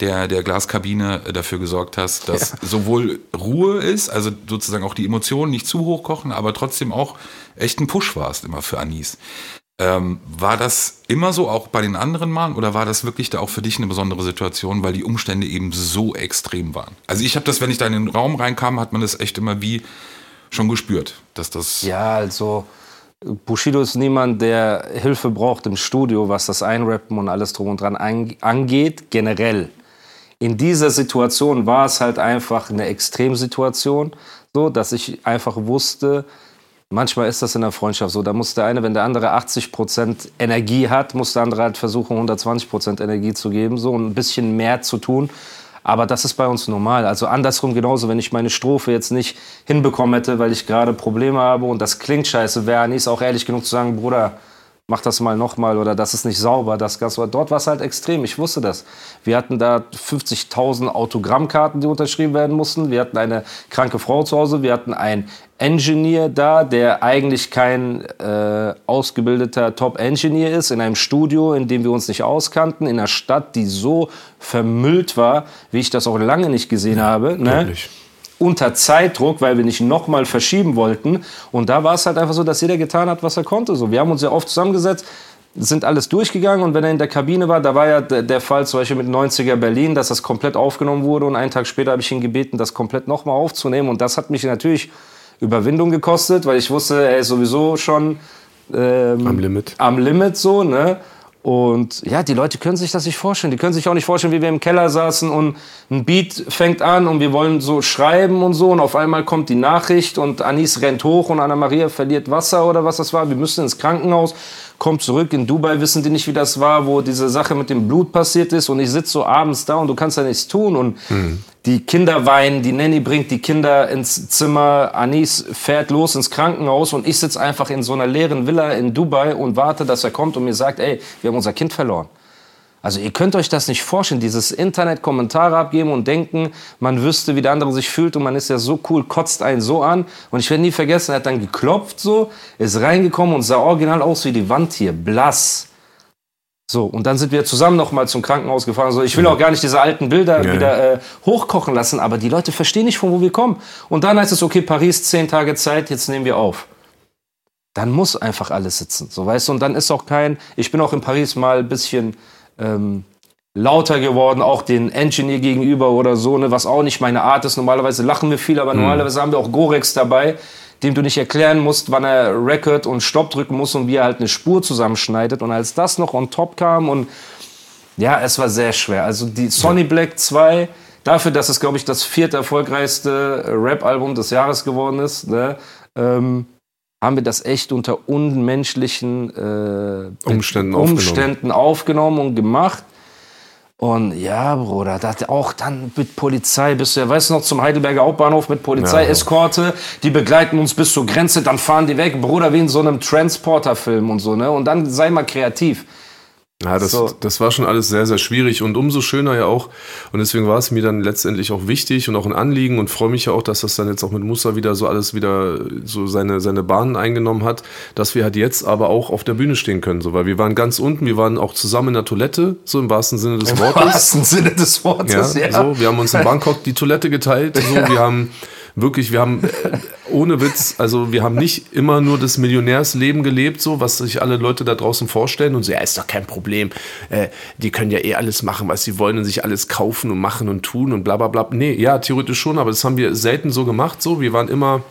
der, der Glaskabine dafür gesorgt hast, dass sowohl Ruhe ist, also sozusagen auch die Emotionen nicht zu hoch kochen, aber trotzdem auch echt ein Push warst immer für Anis. Ähm, war das immer so, auch bei den anderen Malen, oder war das wirklich da auch für dich eine besondere Situation, weil die Umstände eben so extrem waren? Also ich habe das, wenn ich da in den Raum reinkam, hat man das echt immer wie schon gespürt, dass das... Ja, also Bushido ist niemand, der Hilfe braucht im Studio, was das Einrappen und alles drum und dran ang- angeht, generell. In dieser Situation war es halt einfach eine Extremsituation, so dass ich einfach wusste, manchmal ist das in der Freundschaft so, da muss der eine, wenn der andere 80% Energie hat, muss der andere halt versuchen 120% Energie zu geben, so und ein bisschen mehr zu tun. Aber das ist bei uns normal. Also andersrum genauso, wenn ich meine Strophe jetzt nicht hinbekommen hätte, weil ich gerade Probleme habe und das klingt scheiße, wäre Anis auch ehrlich genug zu sagen, Bruder, mach das mal nochmal oder das ist nicht sauber, das Gas. Dort war es halt extrem, ich wusste das. Wir hatten da 50.000 Autogrammkarten, die unterschrieben werden mussten. Wir hatten eine kranke Frau zu Hause, wir hatten einen Engineer da, der eigentlich kein äh, ausgebildeter Top-Engineer ist, in einem Studio, in dem wir uns nicht auskannten, in einer Stadt, die so vermüllt war, wie ich das auch lange nicht gesehen habe. Ne? Wirklich. Unter Zeitdruck, weil wir nicht nochmal verschieben wollten. Und da war es halt einfach so, dass jeder getan hat, was er konnte. So, wir haben uns ja oft zusammengesetzt, sind alles durchgegangen und wenn er in der Kabine war, da war ja der, Fall zum Beispiel mit 90er Berlin, dass das komplett aufgenommen wurde und einen Tag später habe ich ihn gebeten, das komplett nochmal aufzunehmen und das hat mich natürlich Überwindung gekostet, weil ich wusste, er ist sowieso schon ähm, Am Limit. am Limit so, ne? Und ja, die Leute können sich das nicht vorstellen. Die können sich auch nicht vorstellen, wie wir im Keller saßen und ein Beat fängt an und wir wollen so schreiben und so und auf einmal kommt die Nachricht und Anis rennt hoch und Anna-Maria verliert Wasser oder was das war. Wir müssen ins Krankenhaus, kommt zurück. In Dubai wissen die nicht, wie das war, wo diese Sache mit dem Blut passiert ist und ich sitze so abends da und du kannst ja nichts tun und die Kinder weinen, die Nanny bringt die Kinder ins Zimmer, Anis fährt los ins Krankenhaus und ich sitze einfach in so einer leeren Villa in Dubai und warte, dass er kommt und mir sagt, ey, wir haben unser Kind verloren. Also ihr könnt euch das nicht vorstellen, dieses Internet Kommentare abgeben und denken, man wüsste, wie der andere sich fühlt und man ist ja so cool, kotzt einen so an. Und ich werde nie vergessen, er hat dann geklopft so, ist reingekommen und sah original aus wie die Wand hier, blass. So, und dann sind wir zusammen noch mal zum Krankenhaus gefahren. So, ich will auch gar nicht diese alten Bilder Ja. wieder äh, hochkochen lassen, aber die Leute verstehen nicht, von wo wir kommen. Und dann heißt es, okay, Paris, zehn Tage Zeit, jetzt nehmen wir auf. Dann muss einfach alles sitzen, so weißt du. Und dann ist auch kein, ich bin auch in Paris mal ein bisschen ähm, lauter geworden, auch den Engineer gegenüber oder so, ne, was auch nicht meine Art ist. Normalerweise lachen wir viel, aber normalerweise haben wir auch Gorex dabei, dem du nicht erklären musst, wann er Record und Stopp drücken muss und wie er halt eine Spur zusammenschneidet. Und als das noch on top kam und ja, es war sehr schwer. Also die Sonny Black 2, dafür, dass es, glaube ich, das vierte erfolgreichste Rap-Album des Jahres geworden ist, ne, ähm, haben wir das echt unter unmenschlichen äh, Umständen Umständen aufgenommen und gemacht. Und ja, Bruder, das auch dann mit Polizei bist du ja, weißt du noch, zum Heidelberger Hauptbahnhof mit Polizeieskorte, die begleiten uns bis zur Grenze, dann fahren die weg, Bruder, wie in so einem Transporter-Film und so, ne? Und dann sei mal kreativ. Ja, das, So. das war schon alles sehr, sehr schwierig und umso schöner ja auch. Und deswegen war es mir dann letztendlich auch wichtig und auch ein Anliegen und freue mich ja auch, dass das dann jetzt auch mit Musa wieder so alles wieder so seine, seine Bahnen eingenommen hat, dass wir halt jetzt aber auch auf der Bühne stehen können. So, weil wir waren ganz unten, wir waren auch zusammen in der Toilette, so im wahrsten Sinne des Im Wortes. wahrsten Sinne des Ja, Wortes, ja. So, wir haben uns in Bangkok die Toilette geteilt. So, wir haben wirklich, wir haben äh, ohne Witz, also wir haben nicht immer nur das Millionärsleben gelebt, so was sich alle Leute da draußen vorstellen und so, ja, ist doch kein Problem. Äh, die können ja eh alles machen, was sie wollen und sich alles kaufen und machen und tun und bla bla bla. Nee, ja, theoretisch schon, aber das haben wir selten so gemacht. So, wir waren immer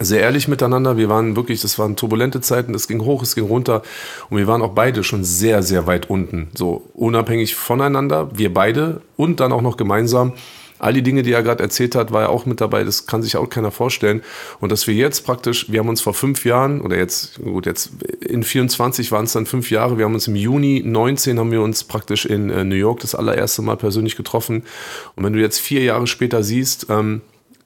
sehr ehrlich miteinander. Wir waren wirklich, das waren turbulente Zeiten, es ging hoch, es ging runter und wir waren auch beide schon sehr, sehr weit unten. So unabhängig voneinander, wir beide und dann auch noch gemeinsam. All die Dinge, die er gerade erzählt hat, war er auch mit dabei. Das kann sich auch keiner vorstellen. Und dass wir jetzt praktisch, wir haben uns vor fünf Jahren oder jetzt, gut, jetzt in 24 waren es dann fünf Jahre. Wir haben uns im Juni 19 haben wir uns praktisch in äh, New York das allererste Mal persönlich getroffen. Und wenn du jetzt vier Jahre später siehst, ähm,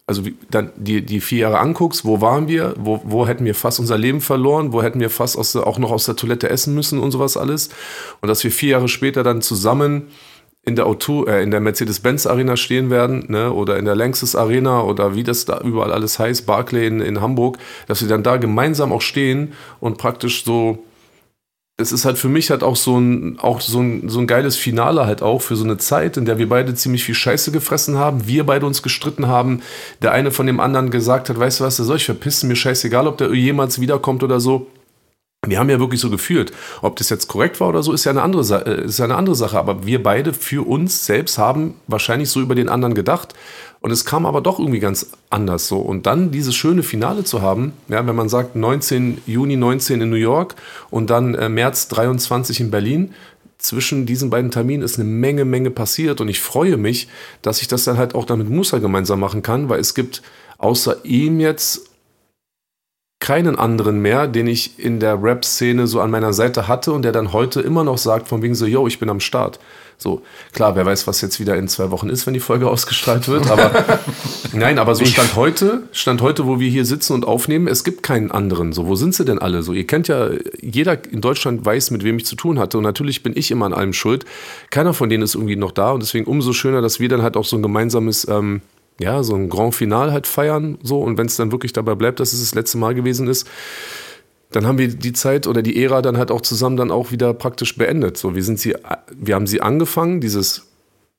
also dann die, die vier Jahre anguckst, wo waren wir, wo, wo hätten wir fast unser Leben verloren, wo hätten wir fast aus auch noch aus der Toilette essen müssen und sowas alles. Und dass wir vier Jahre später dann zusammen in der äh, der Mercedes-Benz Arena stehen werden, ne, oder in der Lanxess Arena oder wie das da überall alles heißt, Barclay in, in Hamburg, dass wir dann da gemeinsam auch stehen und praktisch so es ist halt für mich halt auch so ein, auch so ein, so ein geiles Finale halt auch für so eine Zeit, in der wir beide ziemlich viel Scheiße gefressen haben, wir beide uns gestritten haben, der eine von dem anderen gesagt hat, weißt du was, der soll ich verpissen, mir scheißegal, ob der jemals wiederkommt oder so. Wir haben ja wirklich so gefühlt. Ob das jetzt korrekt war oder so, ist ja eine andere, äh, ist ja eine andere Sache. Aber wir beide für uns selbst haben wahrscheinlich so über den anderen gedacht. Und es kam aber doch irgendwie ganz anders so. Und dann dieses schöne Finale zu haben, ja, wenn man sagt 19 Juni 19 in New York und dann äh, März 23 in Berlin, zwischen diesen beiden Terminen ist eine Menge, Menge passiert. Und ich freue mich, dass ich das dann halt auch dann mit Musa gemeinsam machen kann, weil es gibt außer ihm jetzt keinen anderen mehr, den ich in der Rap-Szene so an meiner Seite hatte und der dann heute immer noch sagt, von wegen so, yo, ich bin am Start. So, klar, wer weiß, was jetzt wieder in zwei Wochen ist, wenn die Folge ausgestrahlt wird, aber nein, aber so Stand heute, Stand heute, wo wir hier sitzen und aufnehmen, es gibt keinen anderen. So, wo sind sie denn alle? So, ihr kennt ja, jeder in Deutschland weiß, mit wem ich zu tun hatte und natürlich bin ich immer an allem schuld. Keiner von denen ist irgendwie noch da und deswegen umso schöner, dass wir dann halt auch so ein gemeinsames, ähm, ja, so ein Grand Final halt feiern, so und wenn es dann wirklich dabei bleibt, dass es das letzte Mal gewesen ist, dann haben wir die Zeit oder die Ära dann halt auch zusammen dann auch wieder praktisch beendet. So, wir sind sie, wir haben sie angefangen, dieses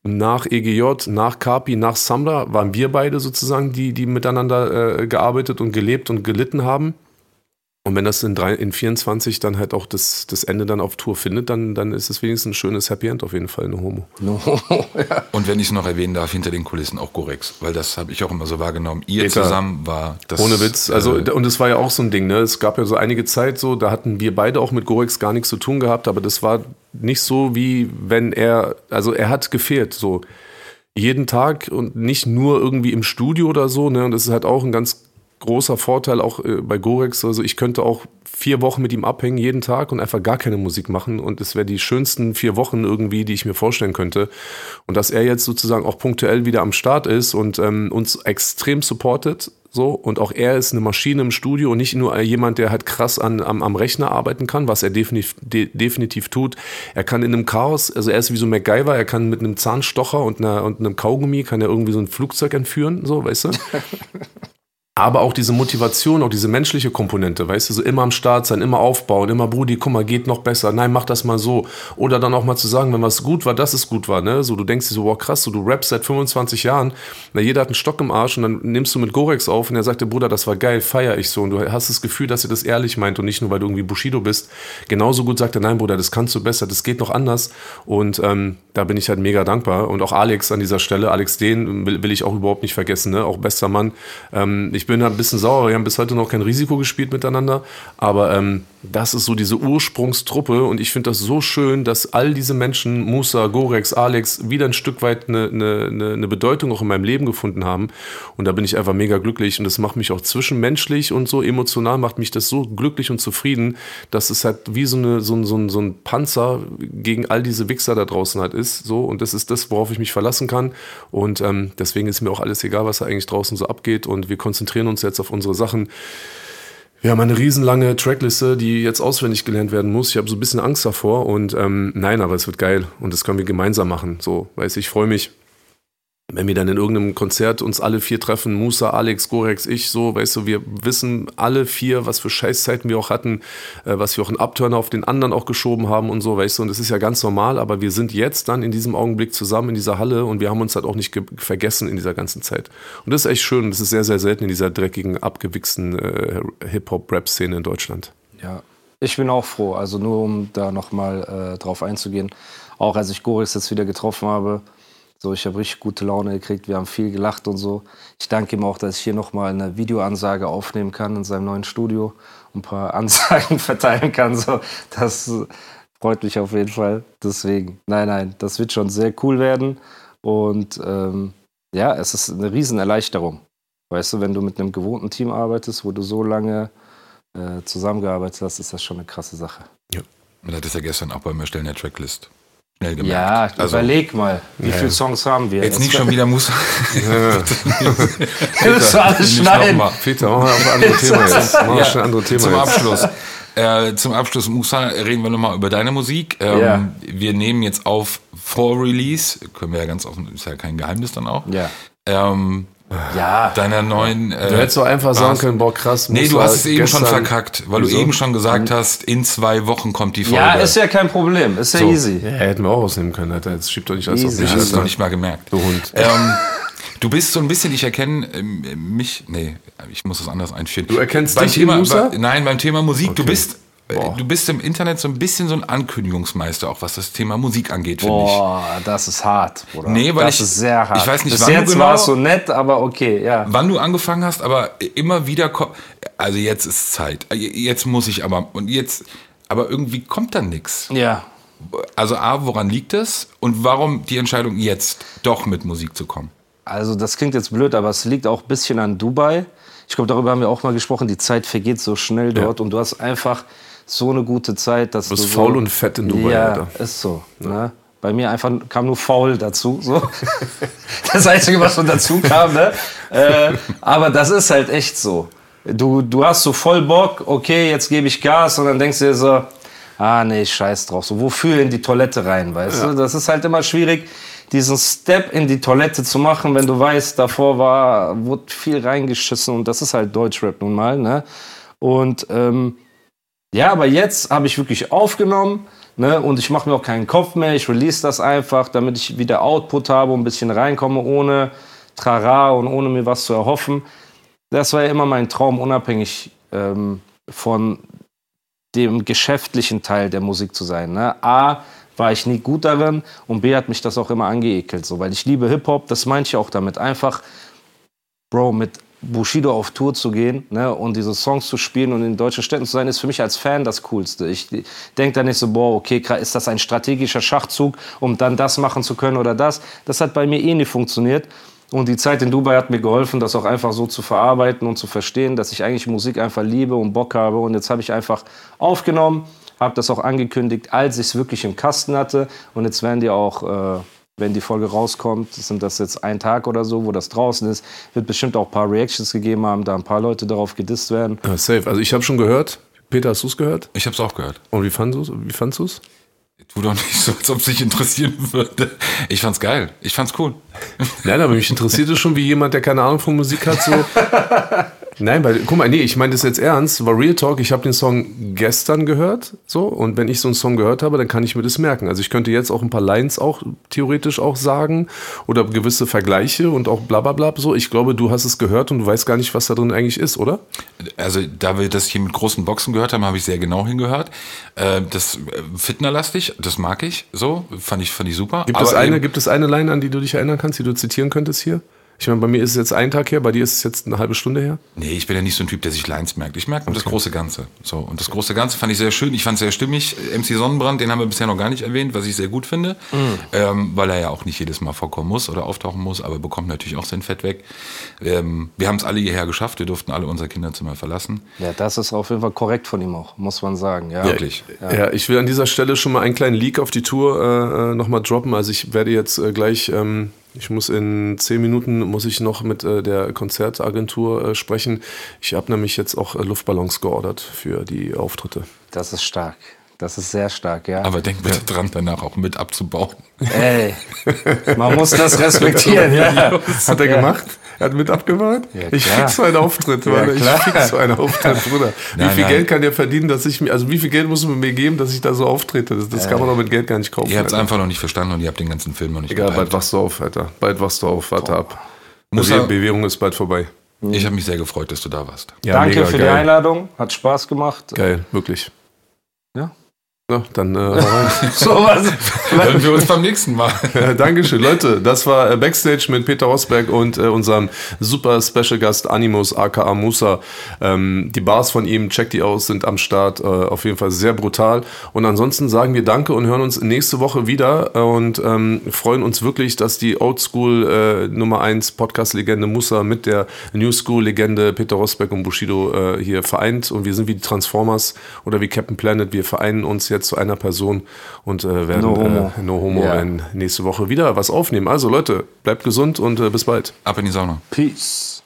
nach EGJ, nach Kapi, nach Samra waren wir beide sozusagen, die, die miteinander äh, gearbeitet und gelebt und gelitten haben. Und wenn das in, drei, in 24 dann halt auch das, das Ende dann auf Tour findet, dann, dann ist es wenigstens ein schönes Happy End auf jeden Fall, eine Homo. Und wenn ich es noch erwähnen darf, hinter den Kulissen auch Gorex, weil das habe ich auch immer so wahrgenommen. Ihr Peter, zusammen war das. Ohne Witz. Also, äh, und es war ja auch so ein Ding, ne? Es gab ja so einige Zeit so, da hatten wir beide auch mit Gorex gar nichts zu tun gehabt, aber das war nicht so, wie wenn er, also er hat gefehlt, so jeden Tag und nicht nur irgendwie im Studio oder so, ne? Und das ist halt auch ein ganz großer Vorteil auch äh, bei Gorex. Also ich könnte auch vier Wochen mit ihm abhängen jeden Tag und einfach gar keine Musik machen und es wäre die schönsten vier Wochen irgendwie, die ich mir vorstellen könnte. Und dass er jetzt sozusagen auch punktuell wieder am Start ist und ähm, uns extrem supportet, so und auch er ist eine Maschine im Studio und nicht nur jemand, der halt krass an, am, am Rechner arbeiten kann, was er definitiv, de, definitiv tut. Er kann in einem Chaos, also er ist wie so MacGyver, er kann mit einem Zahnstocher und, einer, und einem Kaugummi kann er irgendwie so ein Flugzeug entführen, so, weißt du? aber auch diese Motivation, auch diese menschliche Komponente, weißt du, so immer am Start sein, immer aufbauen, immer Brudi, guck mal, geht noch besser, nein, mach das mal so. Oder dann auch mal zu sagen, wenn was gut war, dass es gut war, ne? So, du denkst dir so, wow, krass, so, du rappst seit 25 Jahren, na, jeder hat einen Stock im Arsch und dann nimmst du mit Gorex auf und er sagt dir, Bruder, das war geil, feier ich so. Und du hast das Gefühl, dass er das ehrlich meint und nicht nur, weil du irgendwie Bushido bist. Genauso gut sagt er, nein, Bruder, das kannst du besser, das geht noch anders. Und ähm, da bin ich halt mega dankbar. Und auch Alex an dieser Stelle, Alex Dehn will, will ich auch überhaupt nicht vergessen, ne? Auch bester Mann. Ähm, ich bin da ein bisschen sauer, wir haben bis heute noch kein Risiko gespielt miteinander, aber ähm, das ist so diese Ursprungstruppe. Und ich finde das so schön, dass all diese Menschen, Musa, Gorex, Alex, wieder ein Stück weit eine, eine, eine Bedeutung auch in meinem Leben gefunden haben. Und da bin ich einfach mega glücklich. Und das macht mich auch zwischenmenschlich und so emotional macht mich das so glücklich und zufrieden, dass es halt wie so, eine, so, ein, so, so ein Panzer gegen all diese Wichser da draußen halt ist so. Und das ist das, worauf ich mich verlassen kann. Und ähm, deswegen ist mir auch alles egal, was da eigentlich draußen so abgeht. Und wir konzentrieren uns jetzt auf unsere Sachen. Wir haben eine riesenlange Trackliste, die jetzt auswendig gelernt werden muss. Ich habe so ein bisschen Angst davor und ähm, nein, aber es wird geil und das können wir gemeinsam machen. So, weiß ich, freue mich wenn wir dann in irgendeinem Konzert uns alle vier treffen, Musa, Alex, Gorex, ich, so, weißt du, wir wissen alle vier, was für Scheißzeiten wir auch hatten, äh, was wir auch einen Abturner auf den anderen auch geschoben haben und so, weißt du, und das ist ja ganz normal, aber wir sind jetzt dann in diesem Augenblick zusammen in dieser Halle und wir haben uns halt auch nicht vergessen in dieser ganzen Zeit. Und das ist echt schön, das ist sehr, sehr selten in dieser dreckigen, abgewichsten äh, Hip-Hop-Rap-Szene in Deutschland. Ja, ich bin auch froh, also nur um da nochmal äh, drauf einzugehen, auch als ich Gorex jetzt wieder getroffen habe, so, ich habe richtig gute Laune gekriegt, wir haben viel gelacht und so. Ich danke ihm auch, dass ich hier nochmal eine Videoansage aufnehmen kann in seinem neuen Studio und ein paar Ansagen verteilen kann. So, das freut mich auf jeden Fall. Deswegen, nein, nein, das wird schon sehr cool werden. Und ähm, ja, es ist eine Riesenerleichterung. Weißt du, wenn du mit einem gewohnten Team arbeitest, wo du so lange äh, zusammengearbeitet hast, ist das schon eine krasse Sache. Ja. Man hat es ja gestern auch beim Erstellen der Tracklist schnell gemerkt. Ja, also, überleg mal, wie ja. viele Songs haben wir? Jetzt, nicht schon wieder muss. Willst du alles schneiden? Peter, machen wir auf ein anderes Thema jetzt. Machen wir ja, andere Thema zum Abschluss. Äh, zum Abschluss, Musa, reden wir nochmal über deine Musik. Ähm, ja. Wir nehmen jetzt auf vor Release, können wir ja ganz offen, ist ja kein Geheimnis dann auch. Ja. Ähm, ja. deiner neuen. Äh, du hättest doch einfach sagen können, boah, krass. Nee, du hast es eben schon verkackt, weil Wieso? du eben schon gesagt hast, in zwei Wochen kommt die Folge. Ja, ist ja kein Problem, ist ja so. easy. Ja, hätten wir auch ausnehmen können, Alter. Jetzt schiebt doch nicht alles easy. auf mich. Ich hast noch nicht mal gemerkt. Du Hund. Ähm, du bist so ein bisschen, ich erkenne ähm, mich, nee, ich muss das anders einführen. Du erkennst beim dich Thema, Musa? Nein, beim Thema Musik, okay. du bist Boah. Du bist im Internet so ein bisschen so ein Ankündigungsmeister, auch was das Thema Musik angeht, finde ich. Boah, das ist hart, Bruder. Nee, weil das ich, ist sehr hart. Ich weiß nicht, Bis wann jetzt du genau, war es so nett, aber okay, ja. Wann du angefangen hast, aber immer wieder kommt, also jetzt ist Zeit. Jetzt muss ich aber, und jetzt, aber irgendwie kommt dann nichts. Ja. Also A, woran liegt es? Und warum die Entscheidung jetzt doch mit Musik zu kommen? Also das klingt jetzt blöd, aber es liegt auch ein bisschen an Dubai. Ich glaube, darüber haben wir auch mal gesprochen. Die Zeit vergeht so schnell dort ja. und du hast einfach so eine gute Zeit, dass du bist du faul so, und fett in Dubai. Ja, Alter. ist so. Ja. Ne? Bei mir einfach kam nur faul dazu. So. Das Einzige, was schon dazu kam. Ne? Äh, aber das ist halt echt so. Du, du hast so voll Bock, okay, jetzt gebe ich Gas und dann denkst du dir so, ah nee, scheiß drauf. So, wofür in die Toilette rein, weißt ja. du? Das ist halt immer schwierig, diesen Step in die Toilette zu machen, wenn du weißt, davor war, wurde viel reingeschissen und das ist halt Deutschrap nun mal. Ne? Und ähm, ja, aber jetzt habe ich wirklich aufgenommen ne, und ich mache mir auch keinen Kopf mehr. Ich release das einfach, damit ich wieder Output habe und ein bisschen reinkomme, ohne Trara und ohne mir was zu erhoffen. Das war ja immer mein Traum, unabhängig ähm, von dem geschäftlichen Teil der Musik zu sein. Ne? A, war ich nie gut darin und B, hat mich das auch immer angeekelt, so, weil ich liebe Hip-Hop, das meinte ich auch damit. Einfach, Bro, mit Bushido auf Tour zu gehen ne, und diese Songs zu spielen und in deutschen Städten zu sein, ist für mich als Fan das Coolste. Ich denke da nicht so, boah, okay, ist das ein strategischer Schachzug, um dann das machen zu können oder das. Das hat bei mir eh nie funktioniert. Und die Zeit in Dubai hat mir geholfen, das auch einfach so zu verarbeiten und zu verstehen, dass ich eigentlich Musik einfach liebe und Bock habe. Und jetzt habe ich einfach aufgenommen, habe das auch angekündigt, als ich es wirklich im Kasten hatte. Und jetzt werden die auch... Äh, wenn die Folge rauskommt, sind das jetzt ein Tag oder so, wo das draußen ist, wird bestimmt auch ein paar Reactions gegeben haben, da ein paar Leute darauf gedisst werden. Ja, safe. Also ich habe schon gehört. Peter, hast du es gehört? Ich habe es auch gehört. Und wie fandest du es? Wie Tu doch nicht so, als ob es dich interessieren würde. Ich fand's geil. Ich fand's cool. Nein, aber mich interessiert es schon, wie jemand, der keine Ahnung von Musik hat, so. Nein, weil, guck mal, nee, ich meine das jetzt ernst, war Real Talk, ich habe den Song gestern gehört, so, und wenn ich so einen Song gehört habe, dann kann ich mir das merken. Also ich könnte jetzt auch ein paar Lines auch theoretisch auch sagen oder gewisse Vergleiche und auch bla bla bla, so. Ich glaube, du hast es gehört und du weißt gar nicht, was da drin eigentlich ist, oder? Also, da wir das hier mit großen Boxen gehört haben, habe ich sehr genau hingehört. Äh, Das äh, fitnerlastig, das mag ich, so, fand ich, fand ich super. Gibt es, Aber eine, eben- gibt es eine Line, an die du dich erinnern kannst, die du zitieren könntest hier? Ich meine, bei mir ist es jetzt ein Tag her, bei dir ist es jetzt eine halbe Stunde her. Nee, ich bin ja nicht so ein Typ, der sich Lines merkt. Ich merke nur das große Ganze. So, und das große Ganze fand ich sehr schön. Ich fand es sehr stimmig. MC Sonnenbrand, den haben wir bisher noch gar nicht erwähnt, was ich sehr gut finde. Ähm, weil er ja auch nicht jedes Mal vorkommen muss oder auftauchen muss, aber bekommt natürlich auch sein Fett weg. Ähm, wir haben es alle hierher geschafft. Wir durften alle unser Kinderzimmer verlassen. Ja, das ist auf jeden Fall korrekt von ihm auch, muss man sagen. Ja. Wirklich. Ja. ich will an dieser Stelle schon mal einen kleinen Leak auf die Tour äh, nochmal droppen. Also ich werde jetzt äh, gleich, ähm, ich muss in zehn Minuten, muss ich noch mit äh, der Konzertagentur äh, sprechen. Ich habe nämlich jetzt auch äh, Luftballons geordert für die Auftritte. Das ist stark. Das ist sehr stark, ja. Aber denk bitte dran, danach auch mit abzubauen. Ey, man muss das respektieren, ja. Hat er gemacht? Er hat mit abgewartet? Ja, ich krieg so einen Auftritt, Ja, ich krieg so einen Auftritt, Bruder. Wie Nein, viel nein. Geld kann der verdienen, dass ich mir, also wie viel Geld muss man mir geben, dass ich da so auftrete? Das, das kann man doch mit Geld gar nicht kaufen. Ihr habt es einfach noch nicht verstanden und ihr habt den ganzen Film noch nicht Egal, bald wachst du auf, Alter. Bald wachst du auf, warte ab. Muss Die er- Bewährung ist bald vorbei. Ich habe mich sehr gefreut, dass du da warst. Ja, Danke mega für die geil. Einladung. Hat Spaß gemacht. Geil, wirklich. Ja. Ja, dann äh. So was. Hören wir uns beim nächsten Mal. Ja, Dankeschön, Leute. Das war äh, Backstage mit Peter Rosberg und äh, unserem super Special Gast Animus aka Musa. Ähm, die Bars von ihm, checkt die aus, sind am Start. Äh, auf jeden Fall sehr brutal. Und ansonsten sagen wir Danke und hören uns nächste Woche wieder und ähm, freuen uns wirklich, dass die Oldschool äh, Nummer 1 Podcast-Legende Musa mit der New School-Legende Peter Rosberg und Bushido äh, hier vereint. Und wir sind wie die Transformers oder wie Captain Planet. Wir vereinen uns jetzt zu einer Person und äh, werden No homo. Äh, no homo werden nächste Woche wieder was aufnehmen. Also Leute, bleibt gesund und äh, bis bald. Ab in die Sauna. Peace.